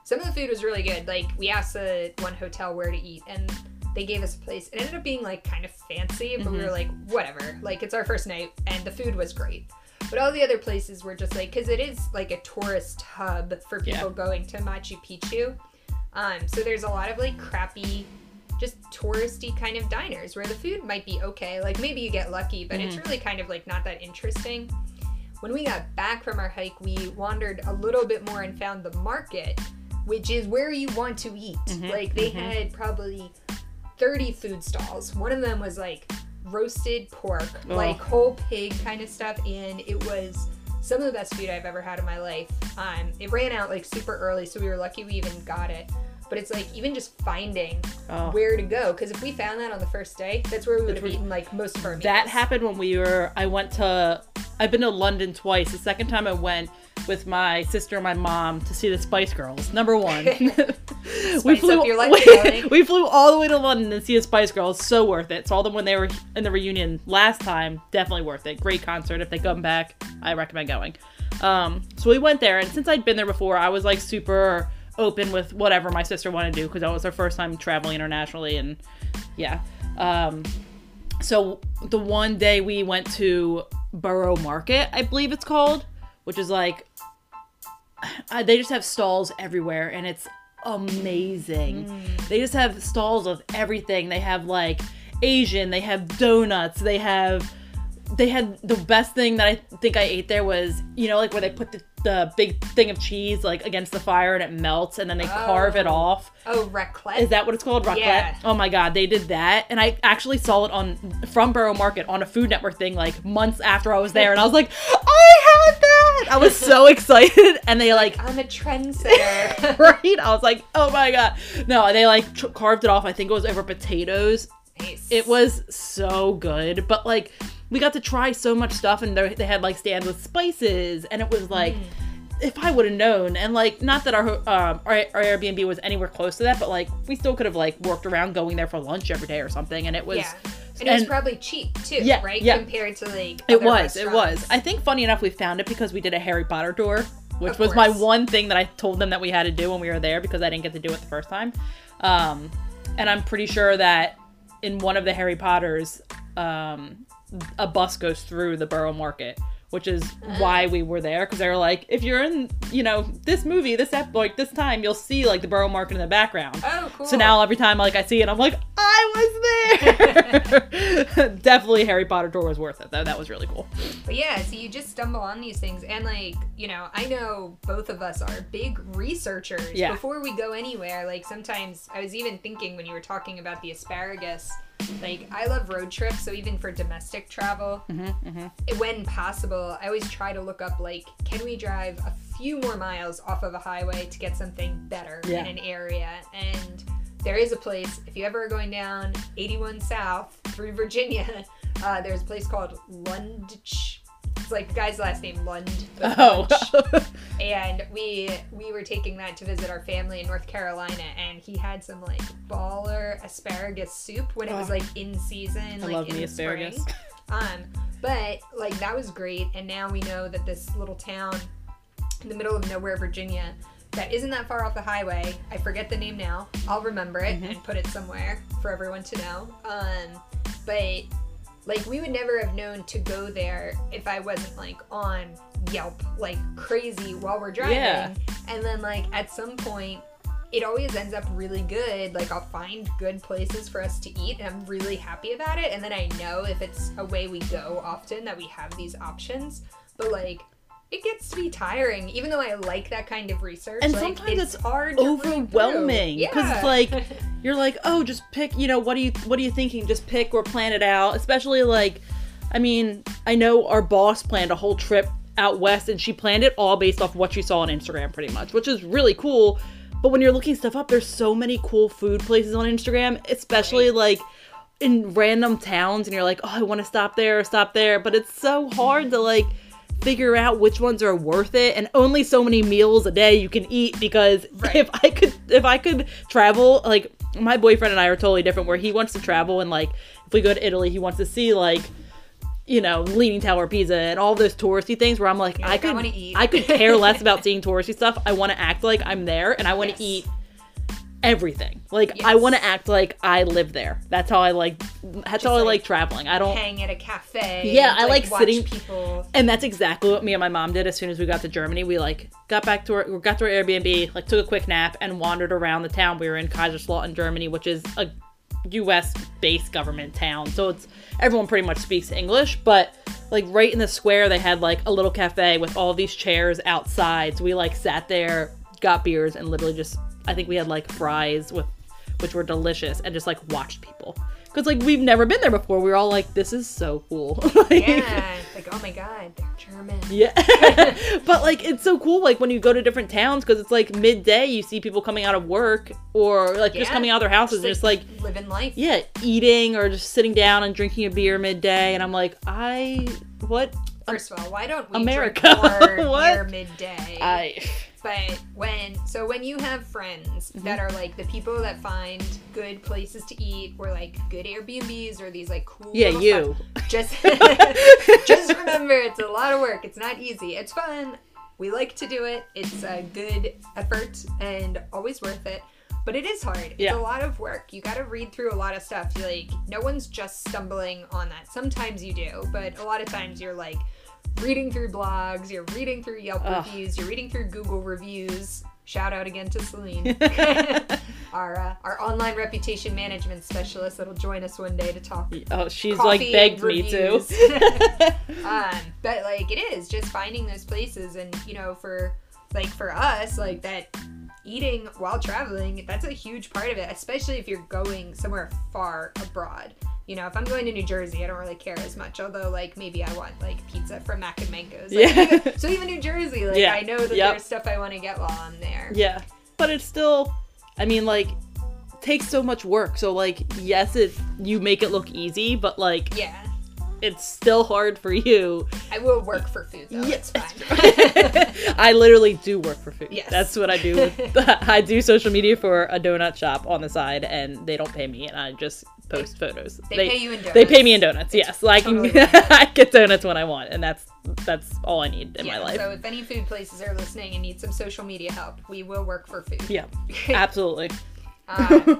S2: Some of the food was really good. Like we asked the one hotel where to eat, and they gave us a place. It ended up being like kind of fancy, but we
S1: Mm-hmm.
S2: were like, whatever. Like it's our first night, and the food was great. But all the other places were just like, because it is like a tourist hub for
S1: Yeah.
S2: people going to Machu Picchu. Um, so there's a lot of like crappy, just touristy kind of diners where the food might be okay. Like maybe you get lucky, but it's mm-hmm. really kind of like not that interesting. When we got back from our hike, we wandered a little bit more and found the market, which is where you want to eat. Mm-hmm. Like they mm-hmm. had probably 30 food stalls. One of them was like roasted pork, oh. like whole pig kind of stuff, and it was some of the best food I've ever had in my life. Um, it ran out like super early, so we were lucky we even got it. But it's like even just finding
S1: Oh.
S2: where to go, because if we found that on the first day, that's where we would have eaten like most of our meals.
S1: That happened when we were. I went to. I've been to London twice. The second time I went with my sister and my mom to see the Spice Girls. Number one, [LAUGHS] [LAUGHS] we flew.
S2: up your [LAUGHS] life,
S1: we, we flew all the way to London to see the Spice Girls. So worth it. Saw them when they were in the reunion last time. Definitely worth it. Great concert. If they come back, I recommend going. Um, so we went there, and since I'd been there before, I was like super open with whatever my sister wanted to do because that was her first time traveling internationally, and yeah. Um, so the one day we went to Borough Market, I believe it's called, which is like [SIGHS] uh, they just have stalls everywhere, and it's amazing. They just have stalls of everything. They have like Asian. They have donuts. They have. They had the best thing that I think I ate there was you know like where they put the, the big thing of cheese like against the fire and it melts and then they carve it
S2: Oh.
S1: off.
S2: Oh, raclette.
S1: Is that what it's called? Raclette?
S2: Yeah.
S1: Oh my god, they did that. And I actually saw it on from Borough Market on a Food Network thing like months after I was there and I was like, I had that. I was so [LAUGHS] excited and they like
S2: I'm a trendsetter. [LAUGHS]
S1: right? I was like, "Oh my god." No, they like tr- carved it off. I think it was over potatoes.
S2: nice.
S1: It was so good, but like we got to try so much stuff and they they had like stands with spices and it was like if I would have known, and like, not that our, um, our our Airbnb was anywhere close to that, but like, we still could have like worked around going there for lunch every day or something, and it was,
S2: yeah. And it was probably cheap too,
S1: Yeah,
S2: right?
S1: yeah.
S2: Compared to like
S1: it was, it was. I think funny enough, we found it because we did a Harry Potter tour, which
S2: Of
S1: was my one thing that I told them that we had to do when we were there because I didn't get to do it the first time. Um, and I'm pretty sure that in one of the Harry Potters, um, a bus goes through the Borough Market, which is uh-huh. why we were there because they were like, if you're in, you know, this movie, this ep- like this time, you'll see like the Borough Market in the background.
S2: Oh, cool.
S1: So now every time like I see it, I'm like, I was there. [LAUGHS] Definitely Harry Potter tour was worth it though. That was really cool.
S2: But yeah, so you just stumble on these things, and like, you know, I know both of us are big researchers.
S1: Yeah.
S2: Before we go anywhere, like sometimes I was even thinking when you were talking about the asparagus, like I love road trips, so even for domestic travel,
S1: Mm-hmm,
S2: when possible, I always try to look up like, can we drive a few more miles off of a highway to get something better
S1: Yeah.
S2: in an area? And there is a place, if you ever are going down 81 South through Virginia, [LAUGHS] uh, there's a place called Lundch. It's like the guy's last name Lund.
S1: Oh. [LAUGHS]
S2: And we we were taking that to visit our family in North Carolina, and he had some like baller asparagus soup when it was
S1: Oh.
S2: like in season,
S1: I
S2: like
S1: love
S2: in
S1: me
S2: the spring.
S1: asparagus. [LAUGHS]
S2: Um, but like that was great, and now we know that this little town in the middle of nowhere, Virginia, that isn't that far off the highway. I forget the name now. I'll remember it
S1: Mm-hmm.
S2: and put it somewhere for everyone to know. Um, but like we would never have known to go there if I wasn't like on Yelp like crazy while we're driving.
S1: Yeah.
S2: And then like at some point it always ends up really good. Like I'll find good places for us to eat and I'm really happy about it. And then I know if it's a way we go often that we have these options. But like it gets to be tiring, even though I like that kind of research.
S1: And
S2: like,
S1: sometimes it's
S2: hard, read through.
S1: overwhelming because
S2: Yeah.
S1: it's like [LAUGHS] you're like oh just pick you know what are you what are you thinking just pick or plan it out especially like i mean i know our boss planned a whole trip out west and she planned it all based off what she saw on instagram pretty much which is really cool but when you're looking stuff up there's so many cool food places on instagram especially like in random towns and you're like oh i want to stop there or stop there but it's so hard to like figure out which ones are worth it and only so many meals a day you can eat because
S2: Right.
S1: if I could if I could travel like my boyfriend and I are totally different where he wants to travel and like if we go to Italy he wants to see like you know Leaning Tower Pisa and all those touristy things where I'm like
S2: You're
S1: I
S2: like,
S1: could
S2: eat.
S1: I could care less about [LAUGHS] seeing touristy stuff I want to act like I'm there and I want to
S2: Yes.
S1: eat everything like I want to act like I live there that's how I like that's how I
S2: like,
S1: like traveling I don't
S2: hang at a cafe.
S1: Yeah, I like sitting-
S2: people.
S1: and that's exactly what me and my mom did as soon as we got to Germany. We like got back to our we got to our Airbnb, like took a quick nap and wandered around the town. We were in Kaiserslautern, Germany, which is a US based government town. So it's everyone pretty much speaks English, but like right in the square they had like a little cafe with all these chairs outside. So we like sat there, got beers and literally just I think we had like fries with which were delicious and just like watched people. Cuz like we've never been there before. We were all like this is so cool. [LAUGHS] Like-
S2: Yeah, like oh my god, they're German.
S1: yeah. [LAUGHS] but like it's so cool like when you go to different towns because it's like midday you see people coming out of work or like just coming out of their houses and just like
S2: living life.
S1: yeah, eating or just sitting down and drinking a beer midday and I'm like, I what
S2: First of all, why don't we
S1: America.
S2: drink [LAUGHS] more
S1: What?
S2: midday?
S1: I
S2: But when so when you have friends
S1: Mm-hmm.
S2: that are like the people that find good places to eat or like good Airbnbs or these like cool
S1: Yeah, you.
S2: just [LAUGHS] [LAUGHS] just remember it's a lot of work. It's not easy. It's fun. We like to do it. It's a good effort and always worth it. But it is hard. It's
S1: Yeah.
S2: a lot of work. You got to read through a lot of stuff. You're like no one's just stumbling on that. Sometimes you do, but a lot of times you're like reading through blogs, you're reading through Yelp
S1: Ugh.
S2: reviews, you're reading through Google reviews. Shout out again to Celine, [LAUGHS] [LAUGHS] our uh, our online reputation management specialist that'll join us one day to talk
S1: Oh, she's like begged me to. [LAUGHS]
S2: um, but like it is just finding those places, and you know, for like for us, like that eating while traveling, that's a huge part of it, especially if you're going somewhere far abroad. You know, if I'm going to New Jersey, I don't really care as much. Although, like, maybe I want like pizza from Mack and Manco's. Like,
S1: Yeah.
S2: even- [LAUGHS] so even New Jersey, like,
S1: Yeah.
S2: I know that
S1: Yep.
S2: there's stuff I want to get while I'm there.
S1: Yeah, but it's still, I mean, like, takes so much work. So like, yes, it you make it look easy, but like,
S2: Yeah.
S1: It's still hard for you.
S2: I will work for food though. It's fine. [LAUGHS]
S1: I literally do work for food.
S2: Yes.
S1: That's what I do. With, [LAUGHS] [LAUGHS] I do social media for a donut shop on the side, and they don't pay me, and I just post photos.
S2: They pay you in donuts.
S1: They pay me in donuts. Yes, so I
S2: totally.
S1: I get donuts when I want, and that's that's all I need in
S2: yeah,
S1: my life.
S2: So if any food places are listening and need some social media help, we will work for food.
S1: yeah, absolutely.
S2: Uh,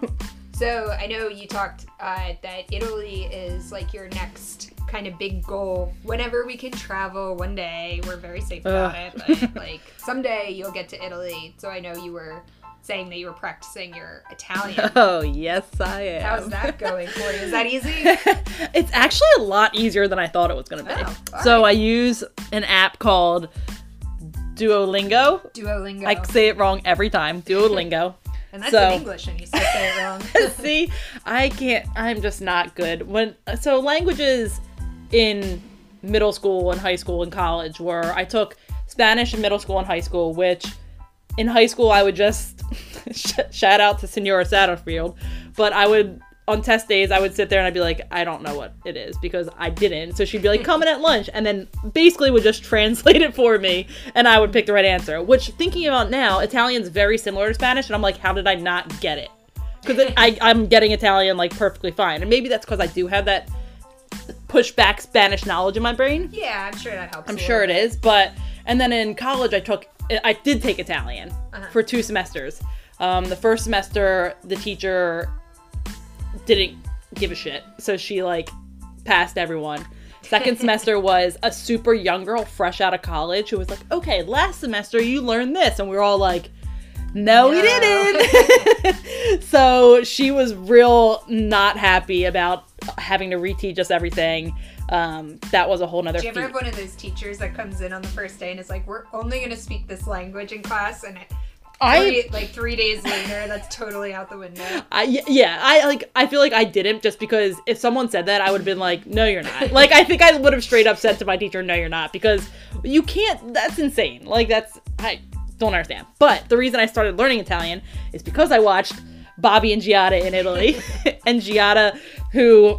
S2: so I know you talked uh, that Italy is like your next kind of big goal. Whenever we can travel one day, we're very safe about
S1: Ugh.
S2: it. But [LAUGHS] like someday you'll get to Italy. So I know you were saying that you were practicing your Italian. [LAUGHS]
S1: Oh yes, I am.
S2: How's that going for you? Is that easy? [LAUGHS]
S1: it's actually a lot easier than I thought it was going to be.
S2: Oh,
S1: so
S2: right.
S1: I use an app called Duolingo.
S2: Duolingo.
S1: I say it wrong every time. Duolingo.
S2: and that's
S1: so-
S2: in English, and you still say it wrong.
S1: See, I can't. I'm just not good. When so languages in middle school and high school and college were I took Spanish in middle school and high school, which in high school I would just [LAUGHS] shout out to Senora Satterfield, but I would on test days I would sit there and I'd be like, I don't know what it is because I didn't. So she'd be like, coming at lunch, and then basically would just [LAUGHS] translate it for me, and I would pick the right answer. Which thinking about now, Italian's very similar to Spanish, and I'm like, how did I not get it? because I'm getting Italian like perfectly fine, and maybe that's because I do have that pushback Spanish knowledge in my brain.
S2: yeah, I'm sure that helps.
S1: I'm sure it is, but and then in college I took I did take Italian
S2: Uh-huh.
S1: for two semesters. Um, the first semester the teacher didn't give a shit, so she like passed everyone. [LAUGHS] Second semester was a super young girl fresh out of college who was like, "Okay, last semester you learned this," and we were all like. No, we
S2: No.
S1: didn't. [LAUGHS] so she was real not happy about having to reteach us everything. Um, that was a whole nother
S2: Do you ever
S1: feat.
S2: have one of those teachers that comes in on the first day and is like, "We're only going to speak this language in class," and
S1: I
S2: three, like three days later, that's totally out the window.
S1: I yeah, I like I feel like I didn't just because if someone said that I would have been like, "No, you're not." [LAUGHS] like I think I would have straight up said to my teacher, "No, you're not," because you can't that's insane. Like that's I don't understand. But the reason I started learning Italian is because I watched Bobby and Giada in Italy. [LAUGHS] and Giada who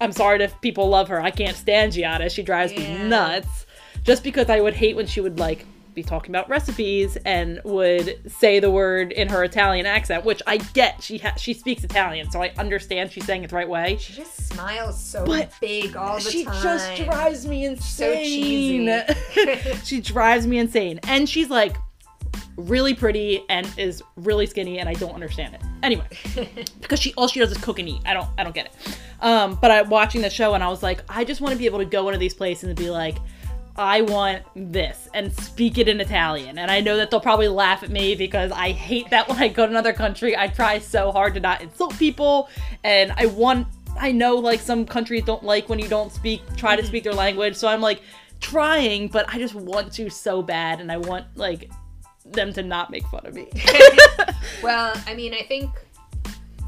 S1: I'm sorry if people love her. I can't stand Giada. She drives
S2: Yeah.
S1: me nuts. Just because I would hate when she would like be talking about recipes and would say the word in her Italian accent, which I get. She ha- she speaks Italian, so I understand she's saying it the right way.
S2: She just smiles so
S1: But
S2: big all the
S1: She
S2: time.
S1: She just drives me insane.
S2: So cheesy. [LAUGHS]
S1: she drives me insane, and she's like really pretty and is really skinny, and I don't understand it. Anyway, [LAUGHS] because she all she does is cook and eat. I don't I don't get it. Um, but I watching the show and I was like, I just want to be able to go into these places and be like, I want this and speak it in Italian. And I know that they'll probably laugh at me because I hate that when I go to another country. I try so hard to not insult people and I want I know like some countries don't like when you don't speak try to speak their language. So I'm like trying, but I just want to so bad and I want like them to not make fun of me. [LAUGHS]
S2: well, I mean, I think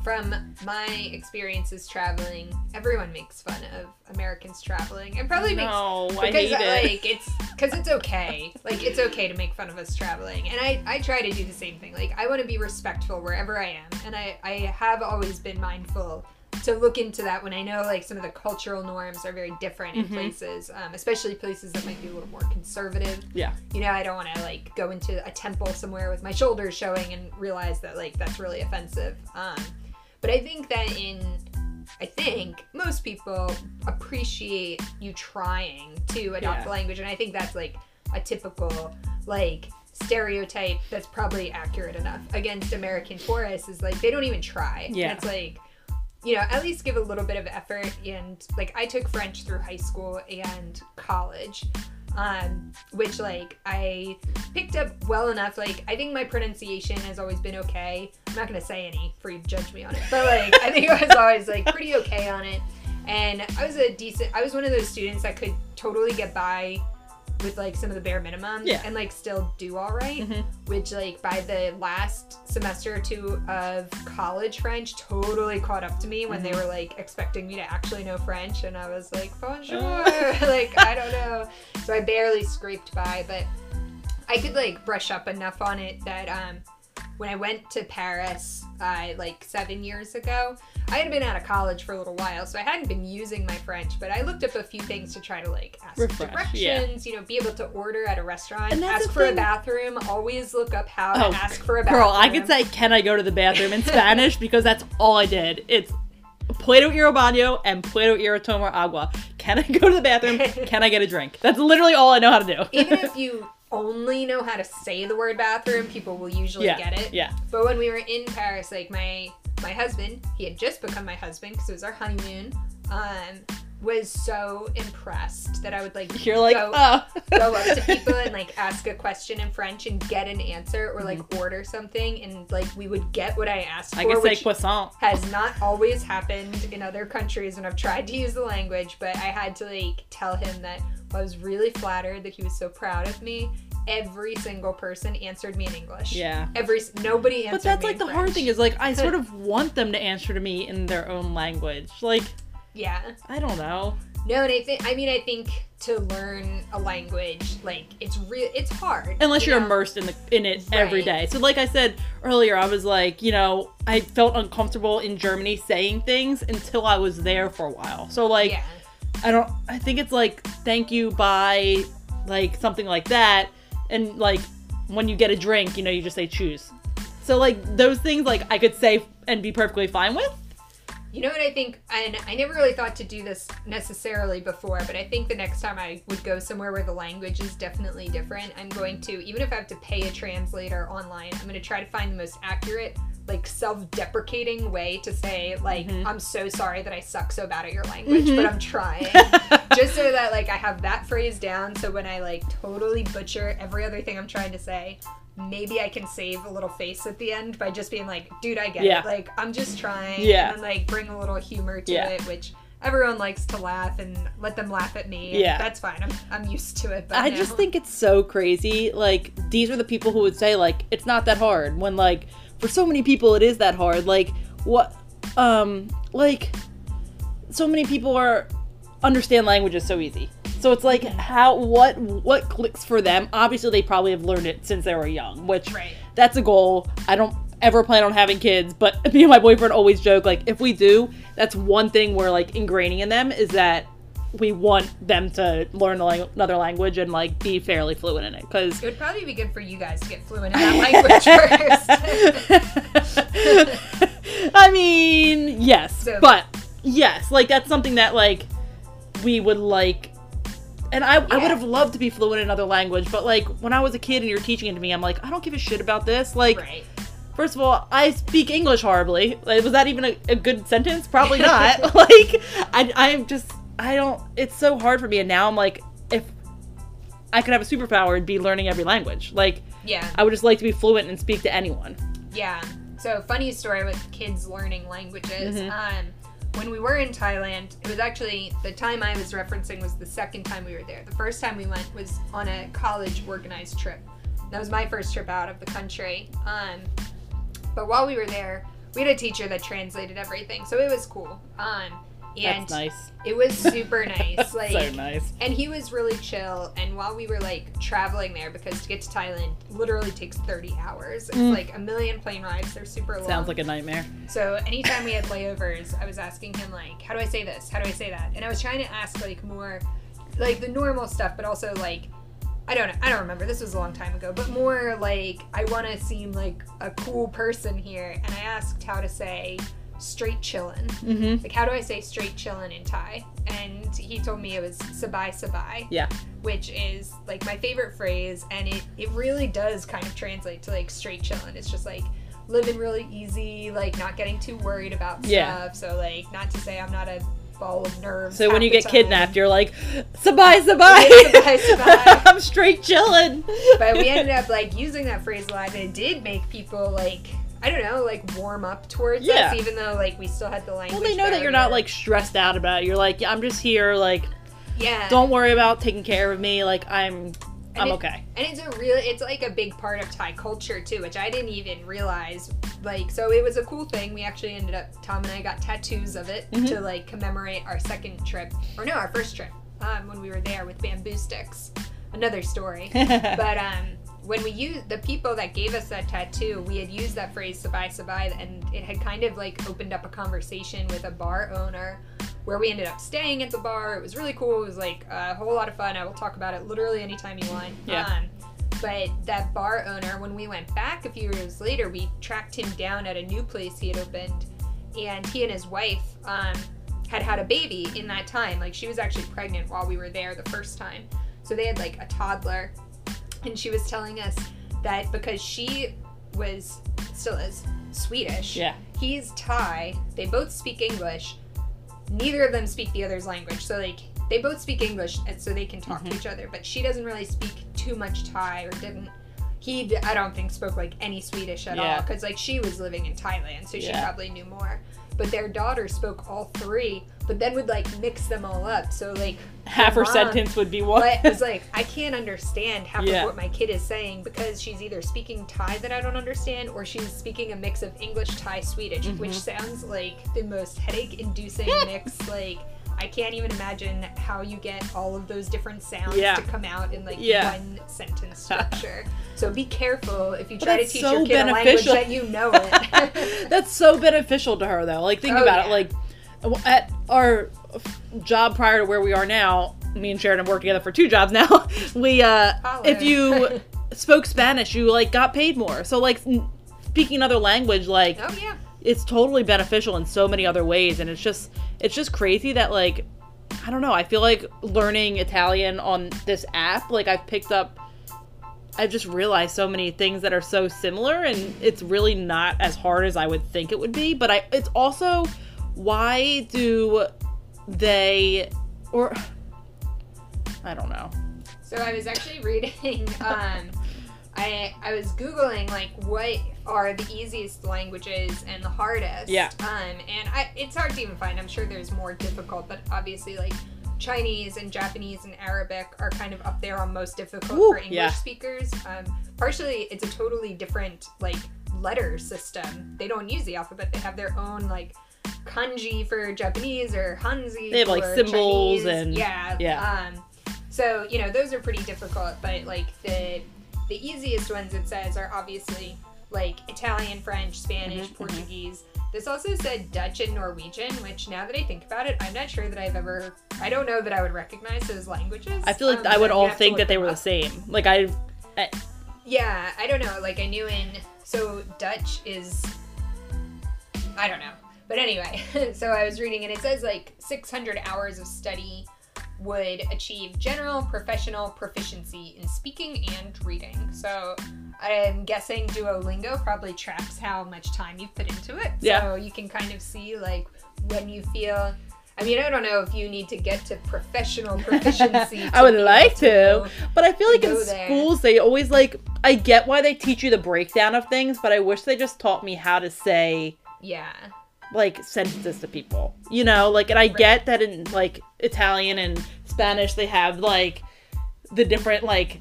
S2: from my experiences traveling, everyone makes fun of Americans traveling, and probably makes
S1: no, I
S2: because
S1: it.
S2: like it's because it's okay like it's okay to make fun of us traveling and i i try to do the same thing like i want to be respectful wherever i am and i i have always been mindful to look into that when i know like some of the cultural norms are very different in
S1: Mhm.
S2: places um, especially places that might be a little more conservative
S1: yeah.
S2: you know i don't want to like go into a temple somewhere with my shoulders showing and realize that like that's really offensive um but i think that in I think most people appreciate you trying to adopt
S1: Yeah.
S2: the language, and I think that's like a typical like stereotype that's probably accurate enough against American tourists is like they don't even try. And
S1: Yeah.
S2: it's like you know, at least give a little bit of effort. And like, I took French through high school and college, um, which like I picked up well enough. Like, I think my pronunciation has always been okay. I'm not gonna say any for you to judge me on it, but like, I think I was always like pretty okay on it. And I was a decent. I was one of those students that could totally get by with like some of the bare minimum
S1: Yeah.
S2: and like still do all right,
S1: Mhm.
S2: which like by the last semester or two of college french totally caught up to me when they
S1: Mhm.
S2: were like expecting me to actually know french and i was like bonjour
S1: Uh. [LAUGHS]
S2: like i don't know so i barely scraped by but i could like brush up enough on it that um when i went to paris uh, like seven years ago i had been out of college for a little while so i hadn't been using my french but i looked up a few things to try to like ask
S1: Refresh, yeah.
S2: directions you know be able to order at a restaurant
S1: And
S2: ask for a bathroom always look up how
S1: Oh,
S2: to ask for a bathroom
S1: Girl, I could say, "Can I go to the bathroom?" in [LAUGHS] Spanish because that's all I did. It's Puedo ir al baño and Puedo ir a tomar agua. Can I go to the bathroom? [LAUGHS] Can I get a drink? That's literally all I know how to do.
S2: even if you only know how to say the word bathroom people will usually
S1: yeah,
S2: get it
S1: yeah,
S2: But when we were in Paris, like my my husband, he had just become my husband because it was our honeymoon. Um, was so impressed that I would like
S1: you're like,
S2: go,
S1: oh,
S2: go up to people and like ask a question in French and get an answer or like mm-hmm. order something and like we would get what I asked for.
S1: I say
S2: which
S1: croissant.
S2: has not always happened in other countries when I've tried to use the language, but I had to like tell him that I was really flattered that he was so proud of me. Every single person answered me in English.
S1: Yeah.
S2: Every nobody answered me.
S1: But that's like the hard thing is like I [LAUGHS] sort of want them to answer to me in their own language. Like
S2: Yeah.
S1: I don't know.
S2: No, and I think I mean I think to learn a language like it's real it's hard
S1: unless
S2: you
S1: you're
S2: know?
S1: immersed in the in it every
S2: Right.
S1: day. So like I said earlier, I was like, you know, I felt uncomfortable in Germany saying things until I was there for a while. So like
S2: yeah.
S1: I don't I think it's like thank you bye like something like that and like when you get a drink, you know, you just say tschüss. So like those things like I could say and be perfectly fine with.
S2: You know what I think, and I never really thought to do this necessarily before, but I think the next time I would go somewhere where the language is definitely different, I'm going to, even if I have to pay a translator online, I'm going to try to find the most accurate, like self deprecating way to say, like,
S1: Mhm.
S2: I'm so sorry that I suck so bad at your language,
S1: Mhm.
S2: but I'm trying. [LAUGHS] Just so that, like, I have that phrase down, so when I, like, totally butcher every other thing I'm trying to say, maybe I can save a little face at the end by just being like, dude, I get
S1: Yeah.
S2: it. Like, I'm just trying.
S1: Yeah.
S2: And like, bring a little humor to
S1: Yeah.
S2: it, which everyone likes to laugh and let them laugh at me.
S1: Yeah.
S2: That's fine. I'm, I'm used to it. But
S1: I
S2: now-
S1: just think it's so crazy. Like these are the people who would say like it's not that hard when like for so many people it is that hard. Like what um like so many people are understand languages so easy. So it's like how what what clicks for them? Obviously they probably have learned it since they were young, which
S2: Right.
S1: that's a goal. I don't ever plan on having kids, but [LAUGHS] me and my boyfriend always joke like if we do, that's one thing we're like ingraining in them is that we want them to learn another language and like be fairly fluent in it because
S2: It would probably be good for you guys to get fluent in that [LAUGHS] language first. [LAUGHS]
S1: I mean, yes,
S2: So-
S1: but yes, like that's something that like we would like. And I, I would have loved to be fluent in another language, but like when I was a kid and you're teaching it to me, I'm like, I don't give a shit about this. Like,
S2: right.
S1: First of all, I speak English horribly. Like, was that even a, a good sentence? Probably not. [LAUGHS] like, I, I'm just, I don't, it's so hard for me. And now I'm like, if I could have a superpower, it'd be learning every language. Like,
S2: Yeah.
S1: I would just like to be fluent and speak to anyone.
S2: Yeah. So funny story with kids learning languages.
S1: Mhm.
S2: Um, when we were in Thailand, it was actually the time I was referencing was the second time we were there. The first time we went was on a college organized trip. That was my first trip out of the country. Um, but while we were there, we had a teacher that translated everything, so it was cool. Um, and
S1: That's nice.
S2: it was super nice. [LAUGHS] Like
S1: so nice.
S2: and he was really chill. And while we were like traveling there, because to get to Thailand literally takes 30 hours, it's
S1: Mm.
S2: like a million plane rides. They're super long.
S1: Sounds like a nightmare.
S2: so anytime we had layovers, I was asking him like, how do I say this? How do I say that? And I was trying to ask like more, like the normal stuff, but also like. I don't know. I don't remember. This was a long time ago, but more like I want to seem like a cool person here, and I asked how to say straight chillin'.
S1: Mm-hmm.
S2: Like, how do I say straight chillin' in Thai? And he told me it was sabai sabai.
S1: Yeah.
S2: Which is like my favorite phrase, and it, it really does kind of translate to like straight chillin'. It's just like, living really easy, like not getting too worried about stuff.
S1: Yeah.
S2: So like, not to say I'm not a ball of nerves.
S1: So when you get
S2: time.
S1: kidnapped, you're like, "Sabai, sabai,
S2: sabai, sabai. [LAUGHS]
S1: I'm straight chilling."
S2: but we ended up like using that phrase a lot and it did make people like i don't know like warm up towards
S1: Yeah.
S2: us even though like we still had the language
S1: Well, they know that you're not like stressed out about it. You're like, yeah, I'm just here. Like,
S2: yeah
S1: don't worry about taking care of me. Like, I'm, I'm
S2: it-
S1: okay.
S2: and it's a real it's like a big part of thai culture too which i didn't even realize like so it was a cool thing we actually ended up tom and i got tattoos of it
S1: Mhm.
S2: to like commemorate our second trip or no our first trip um, when we were there with bamboo sticks another story [LAUGHS] but um when we used the people that gave us that tattoo we had used that phrase sabai sabai and it had kind of like opened up a conversation with a bar owner where we ended up staying at the bar. It was really cool. It was like a whole lot of fun. I will talk about it literally anytime you want.
S1: Yeah.
S2: um, but that bar owner when we went back a few years later we tracked him down at a new place he had opened and he and his wife um, had had a baby in that time. Like she was actually pregnant while we were there the first time. So they had like a toddler and she was telling us that because she was still is Swedish,
S1: Yeah.
S2: he's Thai. They both speak English. Neither of them speak the other's language, so like they both speak English, and so they can talk
S1: Mm-hmm.
S2: to each other. But she doesn't really speak too much Thai, or didn't. He, I don't think, spoke like any Swedish at all,
S1: Yeah.
S2: because like she was living in Thailand, so she probably knew more. But their daughter spoke all three, but then would like mix them all up. So like
S1: Half her sentence would be one.
S2: but it's [LAUGHS] like I can't understand half
S1: Yeah.
S2: of what my kid is saying because she's either speaking Thai that I don't understand or she's speaking a mix of English, Thai, Swedish,
S1: Mm-hmm.
S2: which sounds like the most headache-inducing [LAUGHS] mix. Like I can't even imagine how you get all of those different sounds
S1: Yeah.
S2: to come out in like
S1: Yeah.
S2: one sentence [LAUGHS] structure. so be careful if you try to teach
S1: so
S2: your kid a language that you know it.
S1: That's so beneficial to her, though. Like, think
S2: Oh,
S1: about it. Like, at our job prior to where we are now, me and Sheridan have worked together for two jobs now. [LAUGHS] We, uh, if you [LAUGHS] spoke Spanish, you like got paid more. So, like, speaking another language, like,
S2: oh yeah.
S1: it's totally beneficial in so many other ways and it's just it's just crazy that like i don't know i feel like learning italian on this app like i've picked up i've just realized so many things that are so similar and it's really not as hard as i would think it would be but i it's also why do they or i don't know
S2: So I was actually [LAUGHS] reading. Um, I I was googling like what are the easiest languages and the hardest.
S1: Yeah.
S2: Um, and I, it's hard to even find. I'm sure there's more difficult, but obviously like Chinese and Japanese and Arabic are kind of up there on most difficult
S1: Woo,
S2: for English
S1: yeah.
S2: speakers. Um, partially, it's a totally different like letter system. They don't use the alphabet. They have their own like kanji for Japanese or hanzi.
S1: They have, like, symbols
S2: Chinese.
S1: and-
S2: yeah,
S1: yeah.
S2: Um, so you know those are pretty difficult, but like the the easiest ones it says are obviously like Italian, French, Spanish,
S1: Mhm, mhm.
S2: Portuguese. This also said Dutch and Norwegian, which now that I think about it, I'm not sure that I've ever. I don't know that I would recognize those languages.
S1: i feel like
S2: Um,
S1: i would all
S2: gonna have to
S1: think that they were the same like i
S2: Yeah, I don't know. Like I knew in so Dutch is I don't know. But anyway, [LAUGHS] so I was reading and it says like 600 hours of study would achieve general professional proficiency in speaking and reading. So I'm guessing Duolingo probably tracks how much time you've put into it.
S1: Yeah.
S2: So you can kind of see like when you feel I mean, I don't know if you need to get to professional [LAUGHS] proficiency.
S1: I would like to, but I feel like in
S2: there.
S1: schools they always like. I get why they teach you the breakdown of things, but I wish they just taught me how to say
S2: Yeah.
S1: Like sentences to people. You know, like, and I get that in like Italian and Spanish they have like the different like,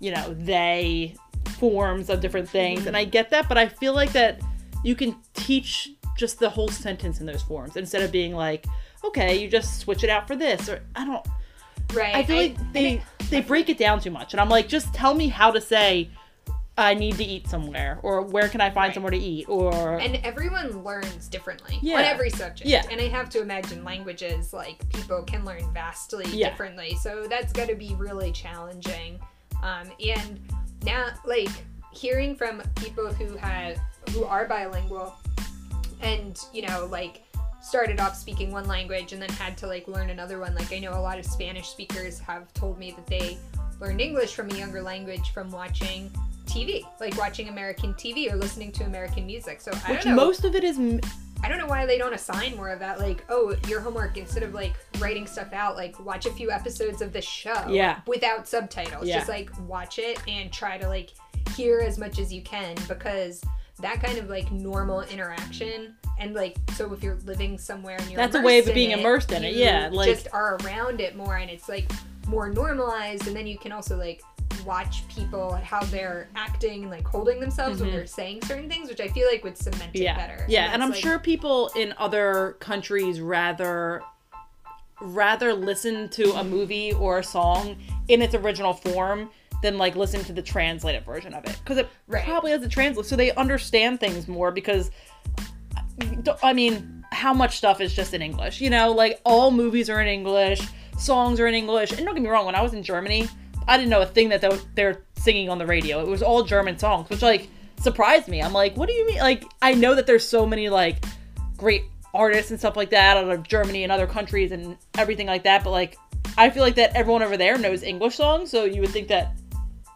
S1: you know, they forms of different things, and I get that, but I feel like that you can teach just the whole sentence in those forms instead of being like, okay, you just switch it out for this, or I don't.
S2: Right.
S1: I feel like they they break it down too much, and I'm like, just tell me how to say, I need to eat somewhere, or where can I find
S2: Right.
S1: somewhere to eat, or
S2: and everyone learns differently
S1: Yeah.
S2: on every subject.
S1: Yeah.
S2: And I have to imagine languages like people can learn vastly
S1: Yeah.
S2: differently. So that's got to be really challenging. Um, and now, like hearing from people who have who are bilingual, and you know, like started off speaking one language and then had to like learn another one. Like I know a lot of Spanish speakers have told me that they learned English from a younger language from watching TV, like watching American TV or listening to American music. So I
S1: Which
S2: don't know.
S1: most of it is m-
S2: I don't know why they don't assign more of that. Like, oh, your homework instead of like writing stuff out, like watch a few episodes of the show.
S1: Yeah.
S2: Without subtitles.
S1: Yeah.
S2: Just like watch it and try to like hear as much as you can because that kind of like normal interaction and like so if you're living somewhere and you're
S1: That's a way of being
S2: it,
S1: immersed in it, yeah, like-
S2: just are around it more and it's like more normalized and then you can also like watch people how they're acting and like holding themselves when
S1: Mhm.
S2: they're saying certain things which i feel like would cement it
S1: yeah
S2: better
S1: yeah and
S2: that's,
S1: i'm
S2: like-
S1: sure people in other countries rather rather listen to a movie or a song in its original form than like listen to the translated version of it. Because it
S2: Right.
S1: probably has a translate so they understand things more because i mean how much stuff is just in english you know? Like all movies are in english songs are in english and don't get me wrong when i was in germany i didn't know a thing that they- they're singing on the radio. It was all german songs which like surprised me. I'm like what do you mean? Like i know that there's so many like great artists and stuff like that out of germany and other countries and everything like that but like i feel like that everyone over there knows english songs so you would think that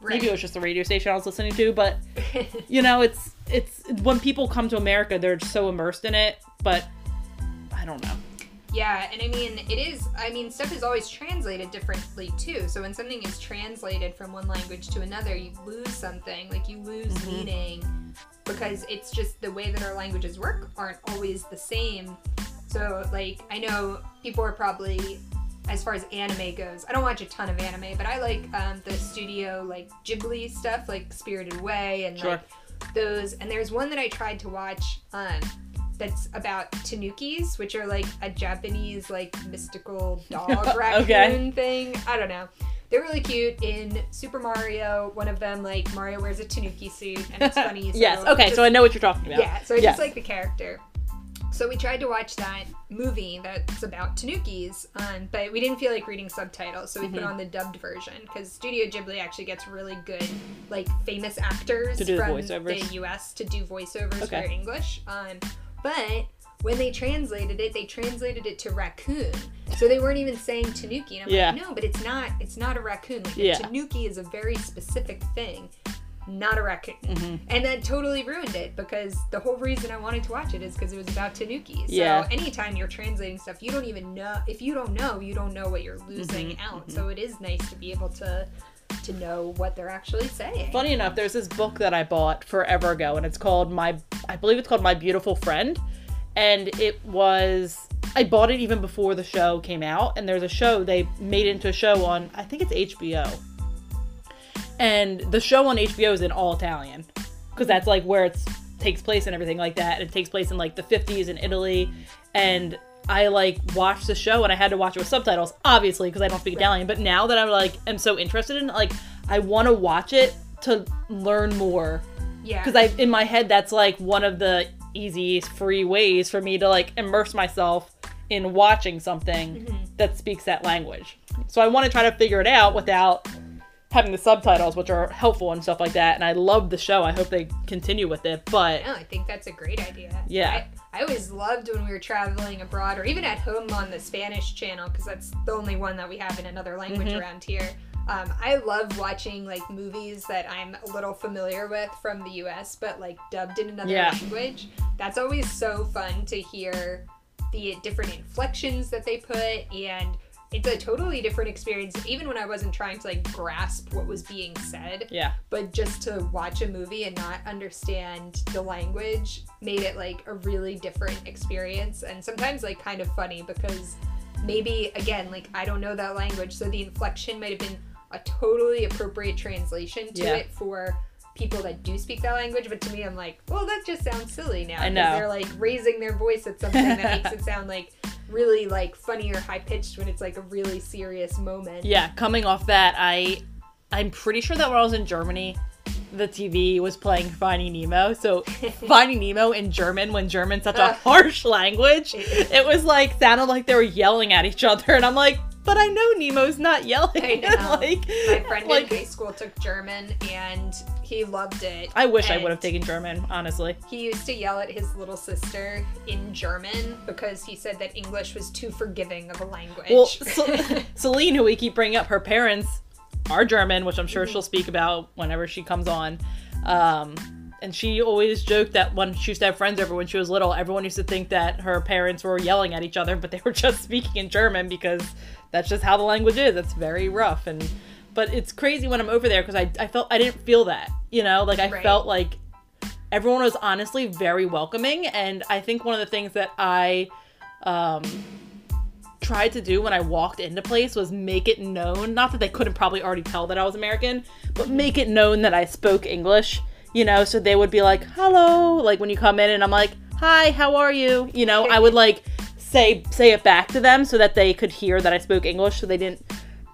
S1: maybe it was just the radio station i was listening to but [LAUGHS] you know it's it's when people come to america they're so immersed in it but i don't know
S2: Yeah, and I mean, it is, I mean, stuff is always translated differently too. So when something is translated from one language to another, you lose something. Like you lose
S1: Mhm.
S2: meaning because it's just the way that our languages work aren't always the same. So, like, I know people are probably, as far as anime goes, I don't watch a ton of anime, but I like um, the studio, like, Ghibli stuff, like Spirited Away and
S1: Sure.
S2: like those. And there's one that I tried to watch. Um, that's about tanukis, which are like a Japanese like mystical dog [LAUGHS] raccoon
S1: Okay.
S2: thing. I don't know. They're really cute. In Super Mario, one of them like Mario wears a tanuki suit, and it's [LAUGHS] funny. So
S1: yes okay
S2: just-
S1: so i know what you're talking about
S2: yeah, so I
S1: Yeah.
S2: just like the character. So we tried to watch that movie that's about tanukis, um, but we didn't feel like reading subtitles, so we put
S1: Mhm.
S2: on the dubbed version because Studio Ghibli actually gets really good, like famous actors
S1: the
S2: from
S1: voiceovers.
S2: the U.S. to do voiceovers
S1: Okay.
S2: for English. Um, but when they translated it, they translated it to raccoon, so they weren't even saying tanuki. And I'm
S1: Yeah.
S2: like, no, but it's not. It's not a raccoon. Like,
S1: Yeah.
S2: tanuki is a very specific thing, not a raccoon.
S1: Mhm.
S2: And that totally ruined it because the whole reason I wanted to watch it is because it was about Tanuki. So
S1: Yeah.
S2: anytime you're translating stuff, you don't even know. If you don't know, you don't know what you're losing
S1: Mhm,
S2: out. So it is nice to be able to to know what they're actually saying.
S1: funny enough there's this book that i bought forever ago and it's called my i believe it's called my beautiful friend and it was i bought it even before the show came out and there's a show they made into a show on i think it's hbo and the show on hbo is in all italian because that's like where it takes place and everything like that and it takes place in like the 50s in italy and i like watched the show and i had to watch it with subtitles obviously because i don't speak
S2: Right.
S1: italian but now that i'm like am so interested in it like i want to watch it to learn more
S2: yeah.
S1: because I in my head that's like one of the easy, free ways for me to like immerse myself in watching something
S2: Mhm.
S1: that speaks that language. So I want to try to figure it out without having the subtitles, which are helpful and stuff like that. And I love the show. I hope they continue with it. But
S2: No, I think that's a great idea.
S1: Yeah.
S2: I, I always loved when we were traveling abroad or even at home on the Spanish channel because that's the only one that we have in another language
S1: Mhm.
S2: around here. Um, I love watching like movies that I'm a little familiar with from the US but like dubbed in another
S1: Yeah.
S2: language. That's always so fun to hear the different inflections that they put and it's a totally different experience even when I wasn't trying to like grasp what was being said
S1: yeah,
S2: but just to watch a movie and not understand the language made it like a really different experience and sometimes like kind of funny because maybe again like I don't know that language so the inflection might have been a totally appropriate translation to
S1: Yeah.
S2: it for people that do speak that language but to me I'm like well that just sounds silly now
S1: I know.
S2: they're like raising their voice at something that makes it [LAUGHS] sound like really like funny or high pitched when it's like a really serious moment
S1: yeah. Coming off that, I I'm pretty sure that when I was in Germany, the TV was playing Finding Nemo. So [LAUGHS] Finding Nemo in German, when German's such a
S2: Ugh.
S1: harsh language, [LAUGHS] it was like sounded like they were yelling at each other, and I'm like, but I know Nemo's not yelling.
S2: I [LAUGHS] know.
S1: like,
S2: My friend
S1: like,
S2: in high school took German and he loved it.
S1: I wish I would have taken German, honestly.
S2: He used to yell at his little sister in German because he said that English was too forgiving of a language.
S1: Well, [LAUGHS] Ce- Celine, who we keep bringing up, her parents are German, which I'm sure she'll speak about whenever she comes on. Um, and she always joked that when she used to have friends over when she was little, everyone used to think that her parents were yelling at each other, but they were just [LAUGHS] speaking in German because that's just how the language is. It's very rough and but it's crazy when I'm over there because I, I felt I didn't feel that, you know, like I
S2: Right.
S1: felt like everyone was honestly very welcoming and I think one of the things that I um tried to do when I walked into place was make it known, not that they couldn't probably already tell that I was American, but make it known that I spoke English, you know, so they would be like, "Hello," like when you come in and I'm like, "Hi, how are you?" You know, I would like say say it back to them so that they could hear that I spoke English so they didn't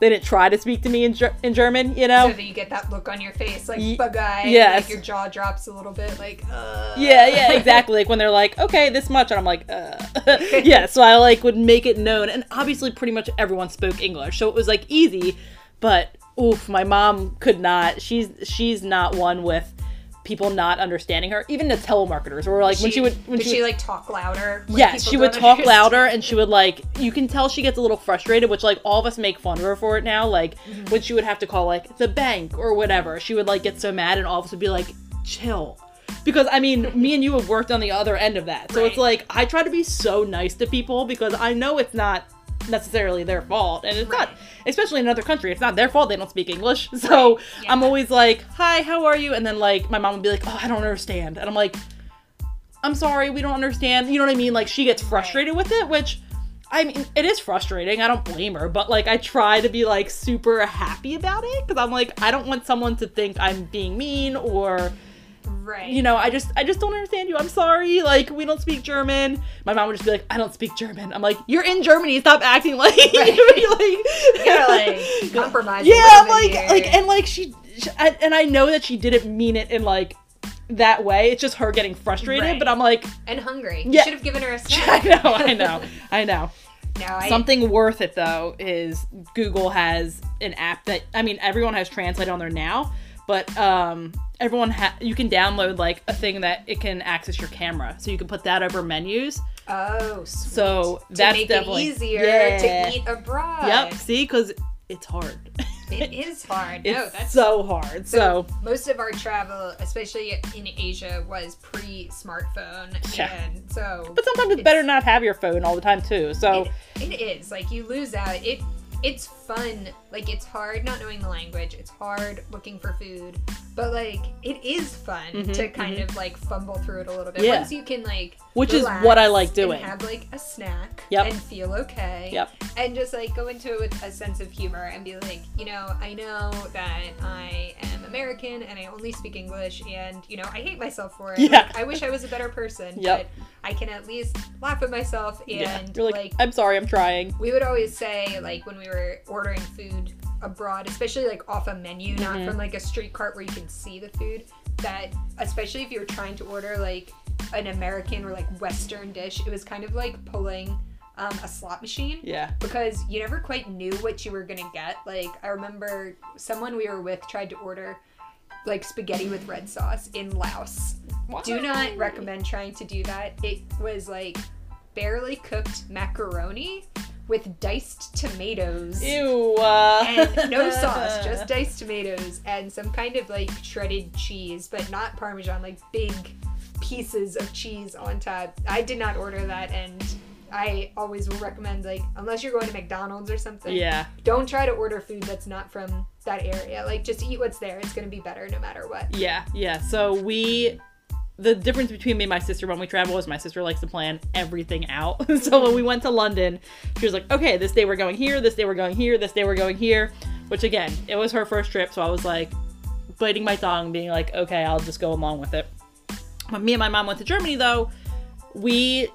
S1: they didn't try to speak to me in, Ger- in German, you know.
S2: So that you get that look on your face, like bug eye,
S1: yes.
S2: like your jaw drops a little bit, like uh.
S1: Yeah, yeah, [LAUGHS] exactly. Like when they're like, okay, this much, and I'm like, uh. [LAUGHS] [LAUGHS] yeah. So I like would make it known, and obviously, pretty much everyone spoke English, so it was like easy. But oof, my mom could not. She's she's not one with people not understanding her. Even the telemarketers, or like when she would when
S2: did
S1: she,
S2: she,
S1: would,
S2: like talk louder?
S1: Yes, she would talk
S2: understand?
S1: louder and she would like you can tell she gets a little frustrated, which like all of us make fun of her for it now. Like
S2: Mm-hmm.
S1: when she would have to call like the bank or whatever, she would like get so mad and all of us would be like, chill. Because I mean, me and you have worked on the other end of that. So it's like I try to be so nice to people because I know it's not necessarily their fault and it's not especially in another country it's not their fault they don't speak english [LAUGHS] so
S2: Right, yeah.
S1: i'm always like hi how are you and then like my mom would be like oh i don't understand and i'm like I'm sorry, we don't understand. You know what I mean? Like she gets frustrated with it, which I mean, it is frustrating. I don't blame her, but like I try to be like super happy about it because I'm like I don't want someone to think I'm being mean or
S2: Right.
S1: you know, I just I just don't understand you. I'm sorry. Like we don't speak German. My mom would just be like, I don't speak German. I'm like, you're in Germany. Stop acting like [LAUGHS]
S2: Right.
S1: you're like, [LAUGHS]
S2: gotta, like, [LAUGHS] compromise
S1: Yeah, like
S2: here.
S1: like and like she, she I, and I know that she didn't mean it in like that way. It's just her getting frustrated.
S2: Right.
S1: But I'm like,
S2: and hungry.
S1: Yeah.
S2: You should have given her a snack.
S1: I know, I know, I know.
S2: No, I,
S1: Something worth it though is Google has an app that I mean everyone has Translate on there now, but um everyone ha- you can download like a thing that it can access your camera, so you can put that over menus.
S2: Oh, sweet.
S1: So
S2: to
S1: that's
S2: make
S1: definitely
S2: it easier
S1: Yeah.
S2: to eat abroad.
S1: Yep. See, because it's hard. [LAUGHS]
S2: It is hard.
S1: it's
S2: no, that's
S1: so hard. So,
S2: most of our travel, especially in Asia, was pre-smartphone,
S1: Yeah.
S2: and so
S1: but sometimes it's, better not have your phone all the time too. So
S2: it, it is like you lose out. It it's fun. Like it's hard not knowing the language. It's hard looking for food, but like it is fun
S1: Mhm,
S2: to kind of like fumble through it a little bit.
S1: Yeah.
S2: Once you can like,
S1: Which is what I like
S2: and
S1: doing.
S2: have like a snack.
S1: Yep.
S2: And feel okay.
S1: Yep.
S2: And just like go into it with a sense of humor and be like, you know, I know that I am American and I only speak English, and you know, I hate myself for it. [LAUGHS]
S1: Yeah.
S2: Like, I wish I was a better person.
S1: Yep.
S2: But I can at least laugh at myself and
S1: yeah, you're like,
S2: like
S1: I'm sorry, I'm trying.
S2: we would always say like when we were ordering food abroad especially like off a menu not
S1: Mhm.
S2: from like a street cart where you can see the food that especially if you're trying to order like an american or like western dish it was kind of like pulling um, a slot machine
S1: Yeah.
S2: because you never quite knew what you were gonna get like i remember someone we were with tried to order like spaghetti with red sauce in laos do not recommend trying to do that. It was like barely cooked macaroni with diced tomatoes.
S1: Ew. Uh...
S2: And no [LAUGHS] sauce, just diced tomatoes and some kind of like shredded cheese, but not parmesan, like big pieces of cheese on top. I did not order that and I always will recommend like unless you're going to McDonald's or something,
S1: Yeah.
S2: don't try to order food that's not from that area. Like just eat what's there. It's going to be better no matter what.
S1: Yeah, yeah. So we the difference between me and my sister when we travel is my sister likes to plan everything out. [LAUGHS] so when we went to London, she was like, "Okay, this day we're going here, this day we're going here, this day we're going here." Which again, it was her first trip, so I was like biting my tongue being like, "Okay, I'll just go along with it." When me and my mom went to Germany though, we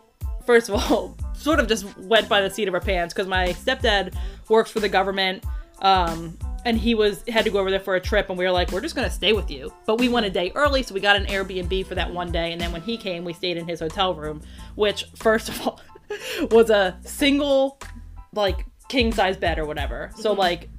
S1: first of all [LAUGHS] sort of just went by the seat of our pants because my stepdad works for the government um, and he was had to go over there for a trip and we were like we're just gonna stay with you. But we went a day early so we got an airbnb for that one day and then when he came we stayed in his hotel room which first of all [LAUGHS] was a single like king size bed or whatever. So mm-hmm. like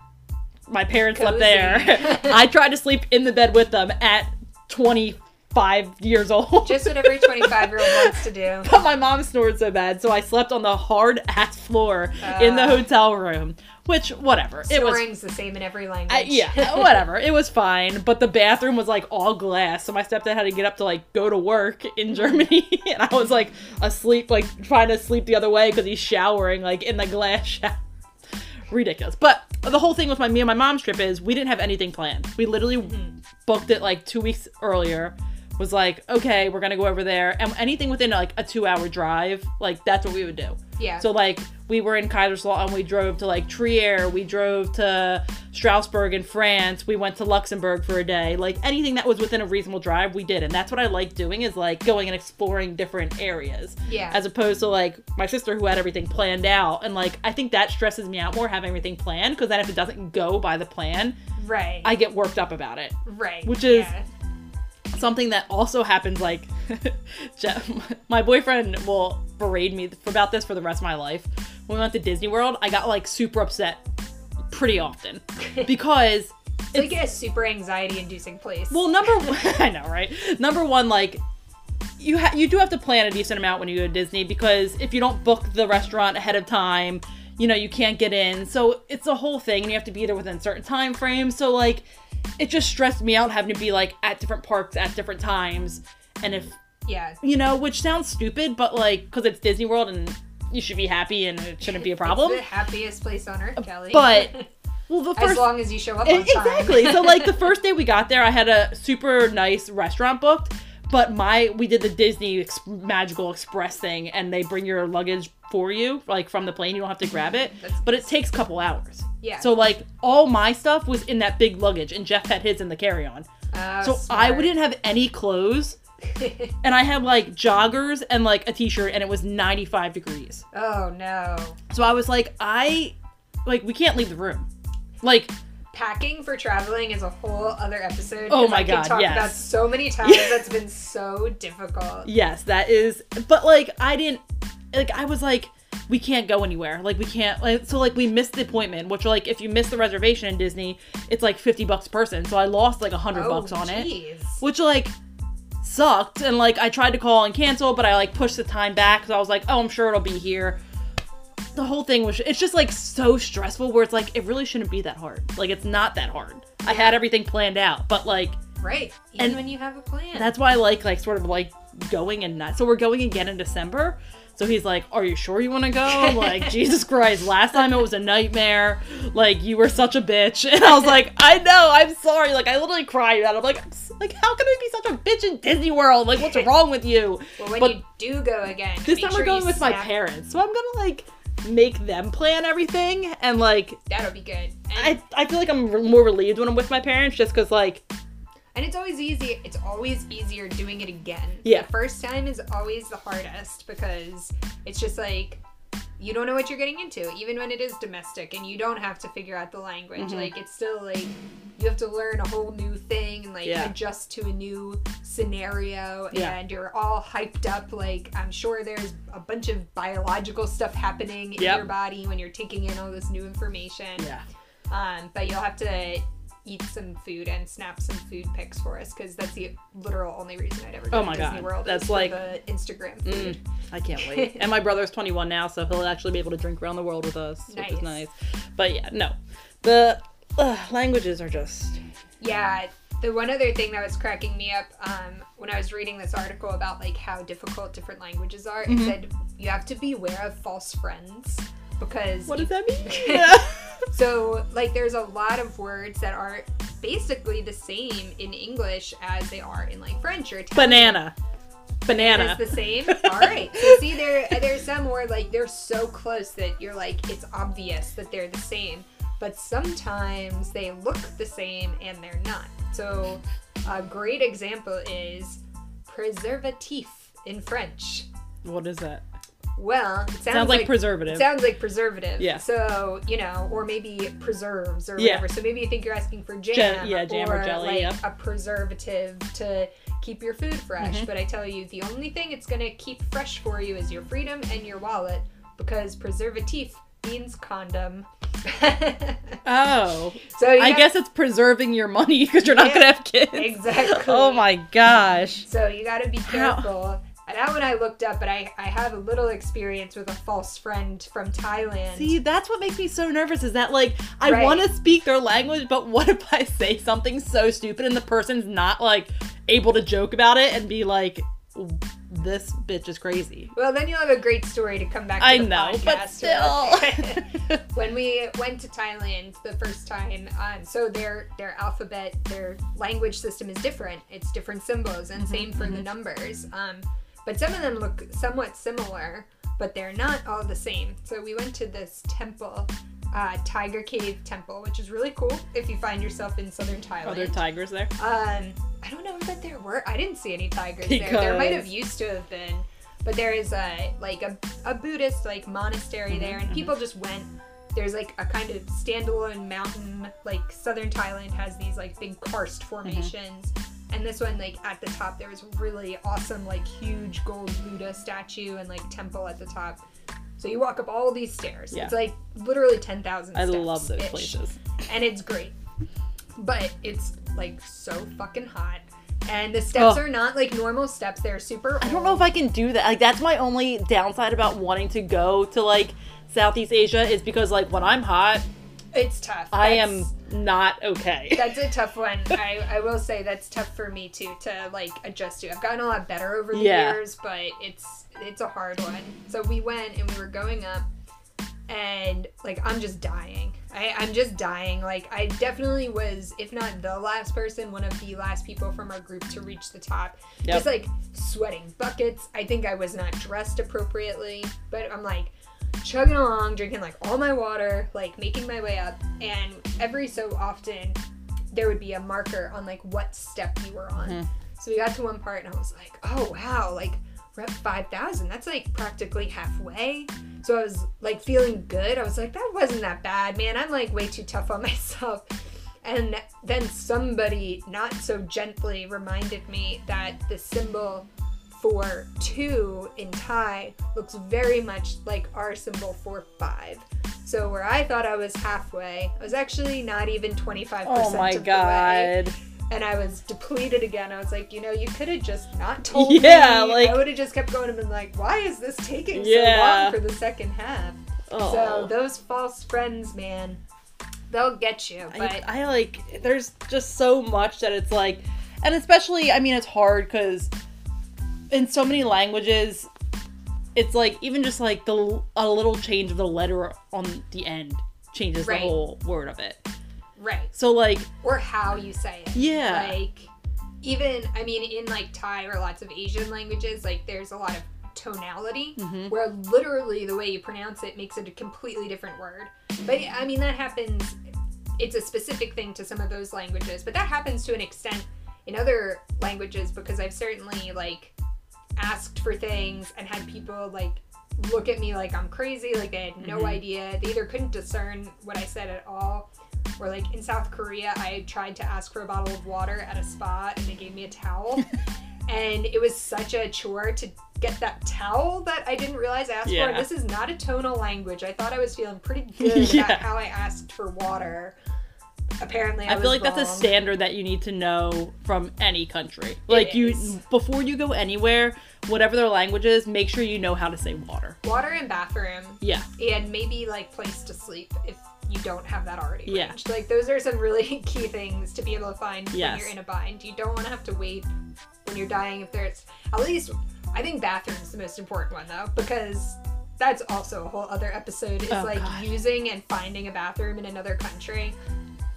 S1: my parents slept there. [LAUGHS] I tried to sleep in the bed with them at 20 five years old.
S2: Just what every 25 year old [LAUGHS] wants to do.
S1: but my mom snored so bad, so I slept on the hard ass floor in the
S2: Uh.
S1: hotel room. Which, whatever. It was
S2: the same in every language.
S1: I, yeah, [LAUGHS] whatever. It was fine, but the bathroom was like all glass, so my stepdad had to get up to like go to work in Germany, [LAUGHS] and I was like asleep, like trying to sleep the other way because he's showering like in the glass shower. Ridiculous. But the whole thing with my me and my mom's trip is we didn't have anything planned. We literally booked it like two weeks earlier. Was like, okay, we're gonna go over there, and anything within like a two-hour drive, like that's what we would do.
S2: Yeah.
S1: So like we were in Kaiserslautern, we drove to like Trier, we drove to Strasbourg in France, we went to Luxembourg for a day. Like anything that was within a reasonable drive, we did, and that's what I like doing is like going and exploring different areas.
S2: Yeah.
S1: As opposed to like my sister who had everything planned out, and like I think that stresses me out more having everything planned because then if it doesn't go by the plan,
S2: right.
S1: I get worked up about it
S2: right.
S1: which is-
S2: yeah.
S1: Something that also happens like [LAUGHS] Jeff, my boyfriend will berate me about this for the rest of my life when we went to disney world i got like super upset pretty often [LAUGHS] because
S2: It's like a super anxiety inducing place.
S1: well number [LAUGHS] one i know right number one like you ha- you do have to plan a decent amount when you go to disney because if you don't book the restaurant ahead of time you know you can't get in so it's a whole thing and you have to be there within certain time frames so like it just stressed me out having to be like at different parks at different times and if
S2: yeah.
S1: you know, which sounds stupid, but like, because it's Disney World and you should be happy and it shouldn't be a [LAUGHS] problem.
S2: It's the happiest place on earth, Kellie.
S1: But [LAUGHS] well, the first, as
S2: long as you show up on time.
S1: exactly. so like the first day we got there, I had a super nice restaurant booked, but my we did the Disney ex- Magical Express thing, and they bring your luggage for you, like from the plane. You don't have to grab it,
S2: That's-
S1: but it takes a couple hours.
S2: Yeah.
S1: So like all my stuff was in that big luggage, and Jeff had his in the carry on.
S2: Oh,
S1: So I
S2: smart.
S1: wouldn't have any clothes. [LAUGHS] And I had like joggers and like a t-shirt and it was 95 degrees.
S2: oh no.
S1: So I was like, I like we can't leave the room. Like
S2: Packing for traveling is a whole other episode.
S1: Oh my
S2: I
S1: God,
S2: talk
S1: yes.
S2: about so many times [LAUGHS] that's been so difficult.
S1: yes, that is but like I didn't like I was like we can't go anywhere. Like we can't like so like we missed the appointment, which like if you miss the reservation in Disney, it's like 50 bucks a person. So I lost like a 100
S2: Oh,
S1: bucks on it. which like sucked and like i tried to call and cancel but i like pushed the time back because i was like oh i'm sure it'll be here the whole thing was it's just like so stressful where it's like it really shouldn't be that hard. Like it's not that hard. I had everything planned out but like
S2: Right. Even
S1: And
S2: when you have a plan.
S1: that's why i like like sort of like going and not so we're going again in december. So he's like are you sure you want to go like [LAUGHS] jesus christ last time it was a nightmare. Like you were such a bitch. [LAUGHS] And i was like i know i'm sorry. Like i literally cried it i'm like like how can i be such a bitch in disney world? Like what's [LAUGHS] wrong with you?
S2: Well, when
S1: but
S2: you do go again,
S1: this time
S2: sure
S1: we're going with my parents. So i'm gonna like make them plan everything and like
S2: That'll be good. And,
S1: i i feel like i'm re- more relieved when i'm with my parents just because like
S2: and it's always easy. It's always easier doing it again.
S1: Yeah.
S2: The first time is always the hardest because it's just like you don't know what you're getting into, even when it is domestic and you don't have to figure out the language.
S1: Mm-hmm.
S2: Like it's still like you have to learn a whole new thing and like
S1: Yeah.
S2: adjust to a new scenario
S1: Yeah.
S2: and you're all hyped up like I'm sure there's a bunch of biological stuff happening in
S1: Yep.
S2: your body when you're taking in all this new information.
S1: yeah
S2: Um, but you'll have to eat some food and snap some food pics for us because that's the literal only reason I'd ever go
S1: Oh
S2: to
S1: my
S2: Disney
S1: God.
S2: World.
S1: That's like-
S2: the Instagram food.
S1: I can't wait. [LAUGHS] and my brother's 21 now, so he'll actually be able to drink around the world with us, which is
S2: Nice.
S1: nice. But yeah, no. The uh, languages are just.
S2: Yeah. The one other thing that was cracking me up um, when I was reading this article about like how difficult different languages are,
S1: Mm-hmm.
S2: it said you have to be aware of false friends because
S1: What does that mean? [LAUGHS]
S2: So, [LAUGHS] like, there's a lot of words that are basically the same in English as they are in like French or Italian.
S1: Banana. Banana.
S2: It's the same. [LAUGHS] All right. So see, there there's some where like they're so close that you're like it's obvious that they're the same, but sometimes they look the same and they're not. So a great example is preservatif in French.
S1: What is that?
S2: Well, it sounds,
S1: Sounds like,
S2: like
S1: preservative.
S2: sounds like preservative.
S1: Yeah.
S2: So, you know, or maybe preserves or whatever. Yeah. So maybe you think you're asking for jam.
S1: Yeah, jam or
S2: or
S1: jelly,
S2: Like
S1: yeah.
S2: a preservative to keep your food fresh.
S1: Mm-hmm.
S2: But I tell you, the only thing it's going to keep fresh for you is your freedom and your wallet because preservatif means condom. [LAUGHS]
S1: Oh.
S2: so
S1: I guess it's preserving your money [LAUGHS] because you're not gonna have kids.
S2: exactly.
S1: Oh my gosh.
S2: So you got to be
S1: How-
S2: careful. And that one I looked up, but I, I have a little experience with a false friend from Thailand.
S1: See, that's what makes me so nervous is that like I
S2: Right.
S1: want to speak their language, but what [LAUGHS] if I say something so stupid and the person's not like able to joke about it and be like this bitch is crazy.
S2: well, then you'll have a great story to come back to
S1: I know, but still. [LAUGHS] [LAUGHS]
S2: when we went to Thailand the first time, um, so their their alphabet, their language system is different. It's different symbols, and same for the numbers. Um, but some of them look somewhat similar, but they're not all the same. So we went to this temple, uh, Tiger Cave Temple, which is really cool if you find yourself in southern Thailand.
S1: Are there tigers there?
S2: Um, I don't know that there were. I didn't see any tigers there. There might have used to have been, but there is a like a, a Buddhist like monastery there, and people just went. There's like a kind of standalone mountain. Like southern Thailand has these like big karst formations, and this one like at the top there was really awesome like huge gold Buddha statue and like temple at the top. So you walk up all these stairs.
S1: Yeah.
S2: It's like literally ten thousand.
S1: I love those places.
S2: and it's great. But it's like so fucking hot. And the steps
S1: Ugh.
S2: are not like normal steps. They're super.
S1: I don't know if I can do that. Like that's my only downside about wanting to go to like Southeast Asia is because like when I'm hot,
S2: It's tough.
S1: I am not okay. [LAUGHS]
S2: That's a tough one. I, I will say that's tough for me too to like adjust to. I've gotten a lot better over the
S1: Yeah.
S2: years, but it's it's a hard one. So we went and we were going up, and like I'm just dying. I, I'm just dying. Like I definitely was, if not the last person, one of the last people from our group to reach the top.
S1: Yep.
S2: Just like sweating buckets. I think I was not dressed appropriately, but I'm like chugging along, drinking like all my water, like making my way up, and every so often there would be a marker on like what step you were on.
S1: Mhm.
S2: So we got to one part and I was like, oh wow, like we're 5,000. That's like practically halfway. So I was like feeling good. I was like, that wasn't that bad, man. I'm like way too tough on [LAUGHS] myself. And then somebody not so gently reminded me that the symbol for two in Thai looks very much like our symbol for five. So where I thought I was halfway, I was actually not even 25%
S1: Oh my
S2: of the way
S1: god.
S2: and I was depleted again. I was like, you know, you could have just not told [LAUGHS]
S1: Yeah,
S2: me.
S1: like-
S2: I would have just kept going and been like, why is this taking
S1: Yeah.
S2: so long for the second half? Oh. So
S1: Oh.
S2: those false friends, man, they'll get you. But
S1: I, I like there's just so much that it's like and especially I mean it's hard cuz in so many languages it's like even just like the a little change of the letter on the end changes
S2: Right.
S1: the whole word of it.
S2: right,
S1: So like
S2: or how you say it.
S1: Yeah.
S2: Like even, I mean, in like Thai or lots of Asian languages, like there's a lot of tonality
S1: Mhm.
S2: where literally the way you pronounce it makes it a completely different word. But I mean, that happens. It's a specific thing to some of those languages, but that happens to an extent in other languages because I've certainly like asked for things and had people like look at me like I'm crazy, like they had no
S1: Mhm.
S2: idea. They either couldn't discern what I said at all, or like in South Korea, I tried to ask for a bottle of water at a spa and they gave me a towel. [LAUGHS] and it was such a chore to get that towel that I didn't realize I asked for.
S1: Yeah.
S2: And this is not a tonal language. I thought I was feeling pretty [LAUGHS] good
S1: Yeah.
S2: about how I asked for water. Apparently, I,
S1: I feel like that's a standard that you need to know from any country. Like you
S2: is.
S1: before you go anywhere, whatever their language is, make sure you know how to say water.
S2: Water and bathroom,
S1: Yeah.
S2: and maybe like place to sleep if you don't have that already
S1: Yeah.
S2: arranged. Like those are some really [LAUGHS] key things to be able to find
S1: Yes.
S2: when you're in a bind. You don't want to have to wait when you're dying if there's at least I think bathroom's the most important one though because that's also a whole other episode is
S1: Oh,
S2: like
S1: God.
S2: using and finding a bathroom in another country.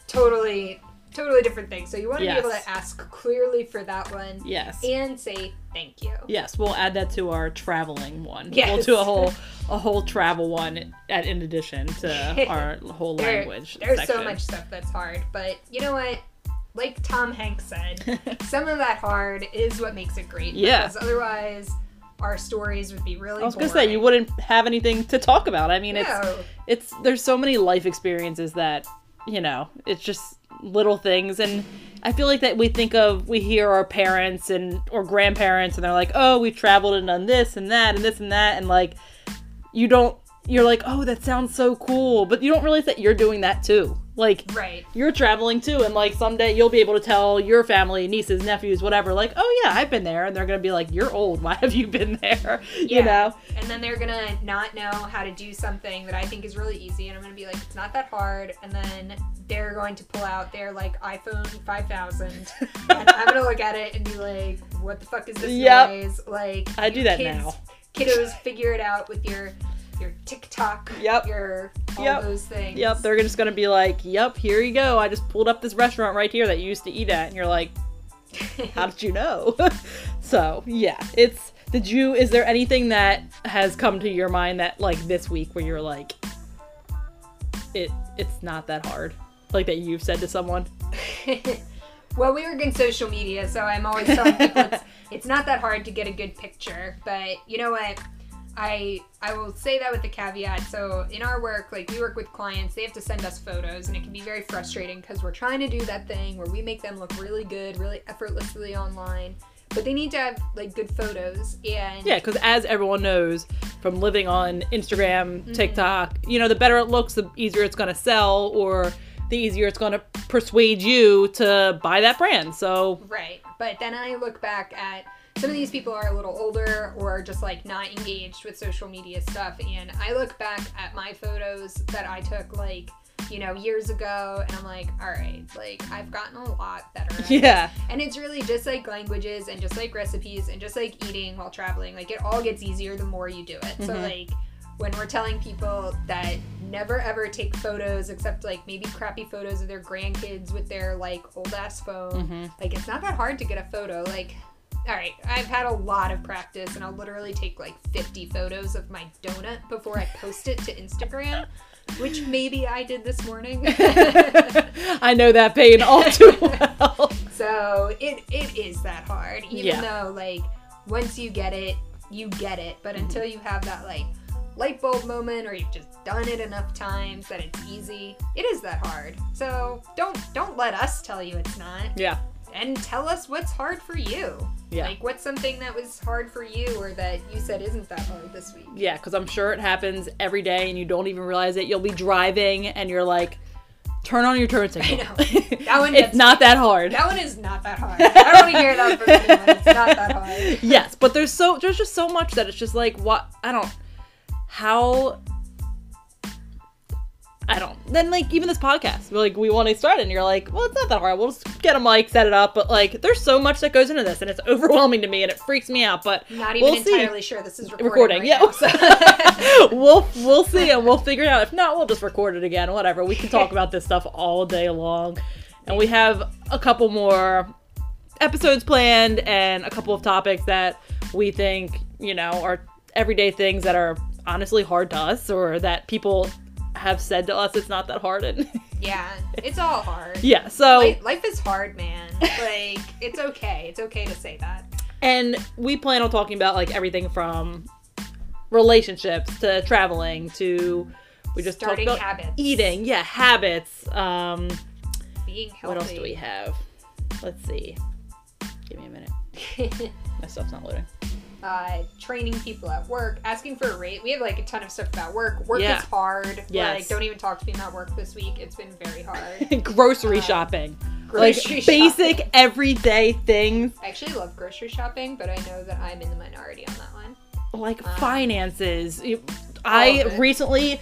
S2: Totally totally different thing. So you want to be able to ask clearly for that one
S1: Yes.
S2: and say thank you.
S1: Yes, we'll add that to our traveling one.
S2: Yes.
S1: We'll do a whole [LAUGHS] a whole travel one at in addition to [LAUGHS] our whole
S2: There-
S1: language.
S2: There's so much stuff that's hard, but you know what? Like Tom Hanks said, [LAUGHS] some of that hard is what makes it great.
S1: Yeah.
S2: Because otherwise, our stories would be really.
S1: I was gonna say you wouldn't have anything to talk about. I mean, it's it's there's so many life experiences that you know it's just little things. And i feel like that we think of we hear our parents and or grandparents and they're like oh we've traveled and done this and that and this and that. And like you don't you're like, oh, that sounds so cool, but you don't realize that you're doing that too. Like,
S2: Right.
S1: you're traveling too, and like someday you'll be able to tell your family, nieces, nephews, whatever, like, oh yeah, I've been there, and they're gonna be like, you're old. [LAUGHS] Why have you been there? You know?
S2: And then they're gonna not know how to do something that I think is really easy, and I'm gonna be like, it's not that hard. And then they're going to pull out their like iPhone 5000, and [LAUGHS] I'm gonna look at it and be like, what the fuck is this
S1: Yep.
S2: noise? Like,
S1: I do that
S2: kids,
S1: now.
S2: Kiddos, figure it out with your your TikTok,
S1: Yep.
S2: your all
S1: Yep.
S2: those things.
S1: Yep, they're just gonna be like, yep, here you go. I just pulled up this restaurant right here that you used to eat at, and you're like, [LAUGHS] how did you know? [LAUGHS] so yeah, it's. Did you? Is there anything that has come to your mind that like this week where you're like, it it's not that hard, like that you've said to someone? [LAUGHS]
S2: well, we work in social media, so I'm always telling people it's, it's not that hard to get a good picture. But you know what? I I will say that with the caveat. So in our work, like we work with clients, they have to send us photos, and it can be very frustrating because we're trying to do that thing where we make them look really good, really effortlessly online. But they need to have like good photos, and
S1: Yeah, because as everyone knows from living on Instagram, mm-hmm. TikTok, you know, the better it looks, the easier it's gonna sell, or the easier it's gonna persuade you to buy that brand. So
S2: Right. But then I look back at some of these people are a little older or just like not engaged with social media stuff. And I look back at my photos that I took like, you know, years ago and I'm like, all right, like I've gotten a lot better. at this.
S1: yeah,
S2: And it's really just like languages and just like recipes and just like eating while traveling. Like it all gets easier the more you do it. So
S1: Mhm.
S2: like when we're telling people that never ever take photos except like maybe crappy photos of their grandkids with their like old ass phone.
S1: Mhm.
S2: Like it's not that hard to get a photo. Like all right, I've had a lot of practice and I'll literally take like 50 photos of my donut before I post it to Instagram, which maybe I did this morning. [LAUGHS]
S1: I know that pain all too [LAUGHS] well.
S2: So it it is that hard, even
S1: Yeah.
S2: though like once you get it, you get it. But
S1: Mm-hmm.
S2: until you have that like light bulb moment, or you've just done it enough times that it's easy, it is that hard. So don't don't let us tell you it's not,
S1: yeah,
S2: and tell us what's hard for you.
S1: Yeah.
S2: Like what's something that was hard for you, or that you said isn't that hard this week.
S1: yeah, because I'm sure it happens every day, and you don't even realize it. You'll be driving, and you're like, turn on your turn [LAUGHS] signal.
S2: know. That one [LAUGHS]
S1: it's not that hard.
S2: That one is not that hard. I don't want to hear that from anyone. It's not that hard. [LAUGHS]
S1: yes, but there's so there's just so much that it's just like what I don't how I don't. Then like even this podcast, we're like we want to start it, and you're like, well, it's not that hard. We'll just get a mic, set it up. But like, there's so much that goes into this, and it's [LAUGHS] overwhelming to me, and it freaks me out. But
S2: Not even
S1: we'll see.
S2: entirely sure this is recording.
S1: recording.
S2: right
S1: yeah,
S2: now, so- [LAUGHS]
S1: we'll we'll see, and we'll figure it out. If not, we'll just record it again. Whatever. We can talk about this stuff all day long, and we have a couple more episodes planned and a couple of topics that we think you know are everyday things that are honestly hard to us or that people have said to us it's not that hard and [LAUGHS]
S2: Yeah, it's all hard.
S1: yeah so
S2: Life, life is hard, man. [LAUGHS] Like, it's okay. It's okay to say that.
S1: and we plan on talking about like everything from relationships to traveling to we just
S2: Starting
S1: talked about
S2: habits.
S1: eating yeah habits um
S2: Being healthy.
S1: what else do we have let's see give me a minute [LAUGHS] my stuff's not loading
S2: uh, training people at work, asking for a rate. We have like a ton of stuff about work. Work
S1: Yeah.
S2: is hard.
S1: Yes.
S2: Like, don't even talk to me about work this week. It's been very hard. [LAUGHS]
S1: grocery
S2: Uh,
S1: shopping
S2: grocery
S1: like basic everyday things
S2: I actually love grocery shopping, but I know that I'm in the minority on that one.
S1: like
S2: Uh,
S1: finances. I recently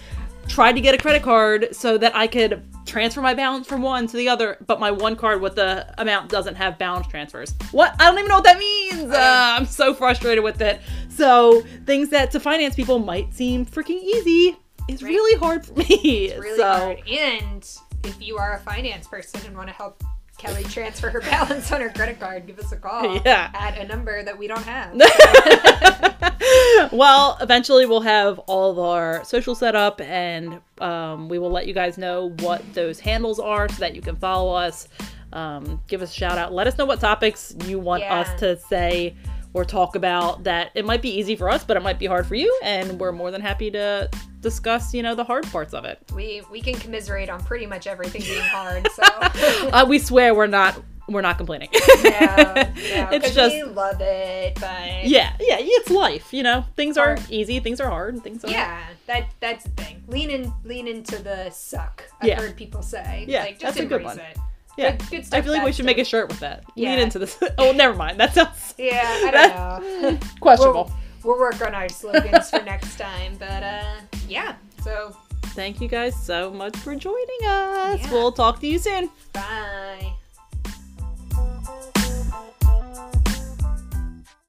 S1: tried to get a credit card so that I could transfer my balance from one to the other, but my one card with the amount doesn't have balance transfers. What? I don't even know what that means. Uh, I'm so frustrated with it. So things that to finance people might seem freaking easy is
S2: Right.
S1: really hard for me.
S2: It's really
S1: so,
S2: hard. And if you are a finance person and want to help Kellie transfer her [LAUGHS] balance on her credit card, give us a call. [LAUGHS]
S1: Yeah.
S2: At a number that we don't have. [LAUGHS]
S1: well, eventually we'll have all of our social set up and um, we will let you guys know what those handles are so that you can follow us. Um, give us a shout out. Let us know what topics you want
S2: Yeah.
S1: us to say or talk about that it might be easy for us, but it might be hard for you. And we're more than happy to discuss, you know, the hard parts of it.
S2: we we can commiserate on pretty much everything being hard. So [LAUGHS]
S1: Uh, we swear we're not we're not complaining.
S2: Yeah, yeah, [LAUGHS]
S1: it's just
S2: we love it, but
S1: yeah, yeah, it's life. You know, things are easy, things are hard, things are
S2: Yeah, that that's the thing. Lean in, lean into the suck. I've
S1: Yeah.
S2: heard people say.
S1: Yeah,
S2: like, just
S1: that's a good one.
S2: it.
S1: Yeah,
S2: Good, good
S1: I feel like we should make a shirt with that. Lean
S2: Yeah.
S1: into this. [LAUGHS] Oh, never mind. That sounds [LAUGHS]
S2: Yeah, I don't know. [LAUGHS]
S1: questionable.
S2: We'll, we'll work on our slogans for next time, but uh, yeah. So
S1: Thank you guys so much for joining us.
S2: Yeah.
S1: We'll talk to you soon.
S2: bye.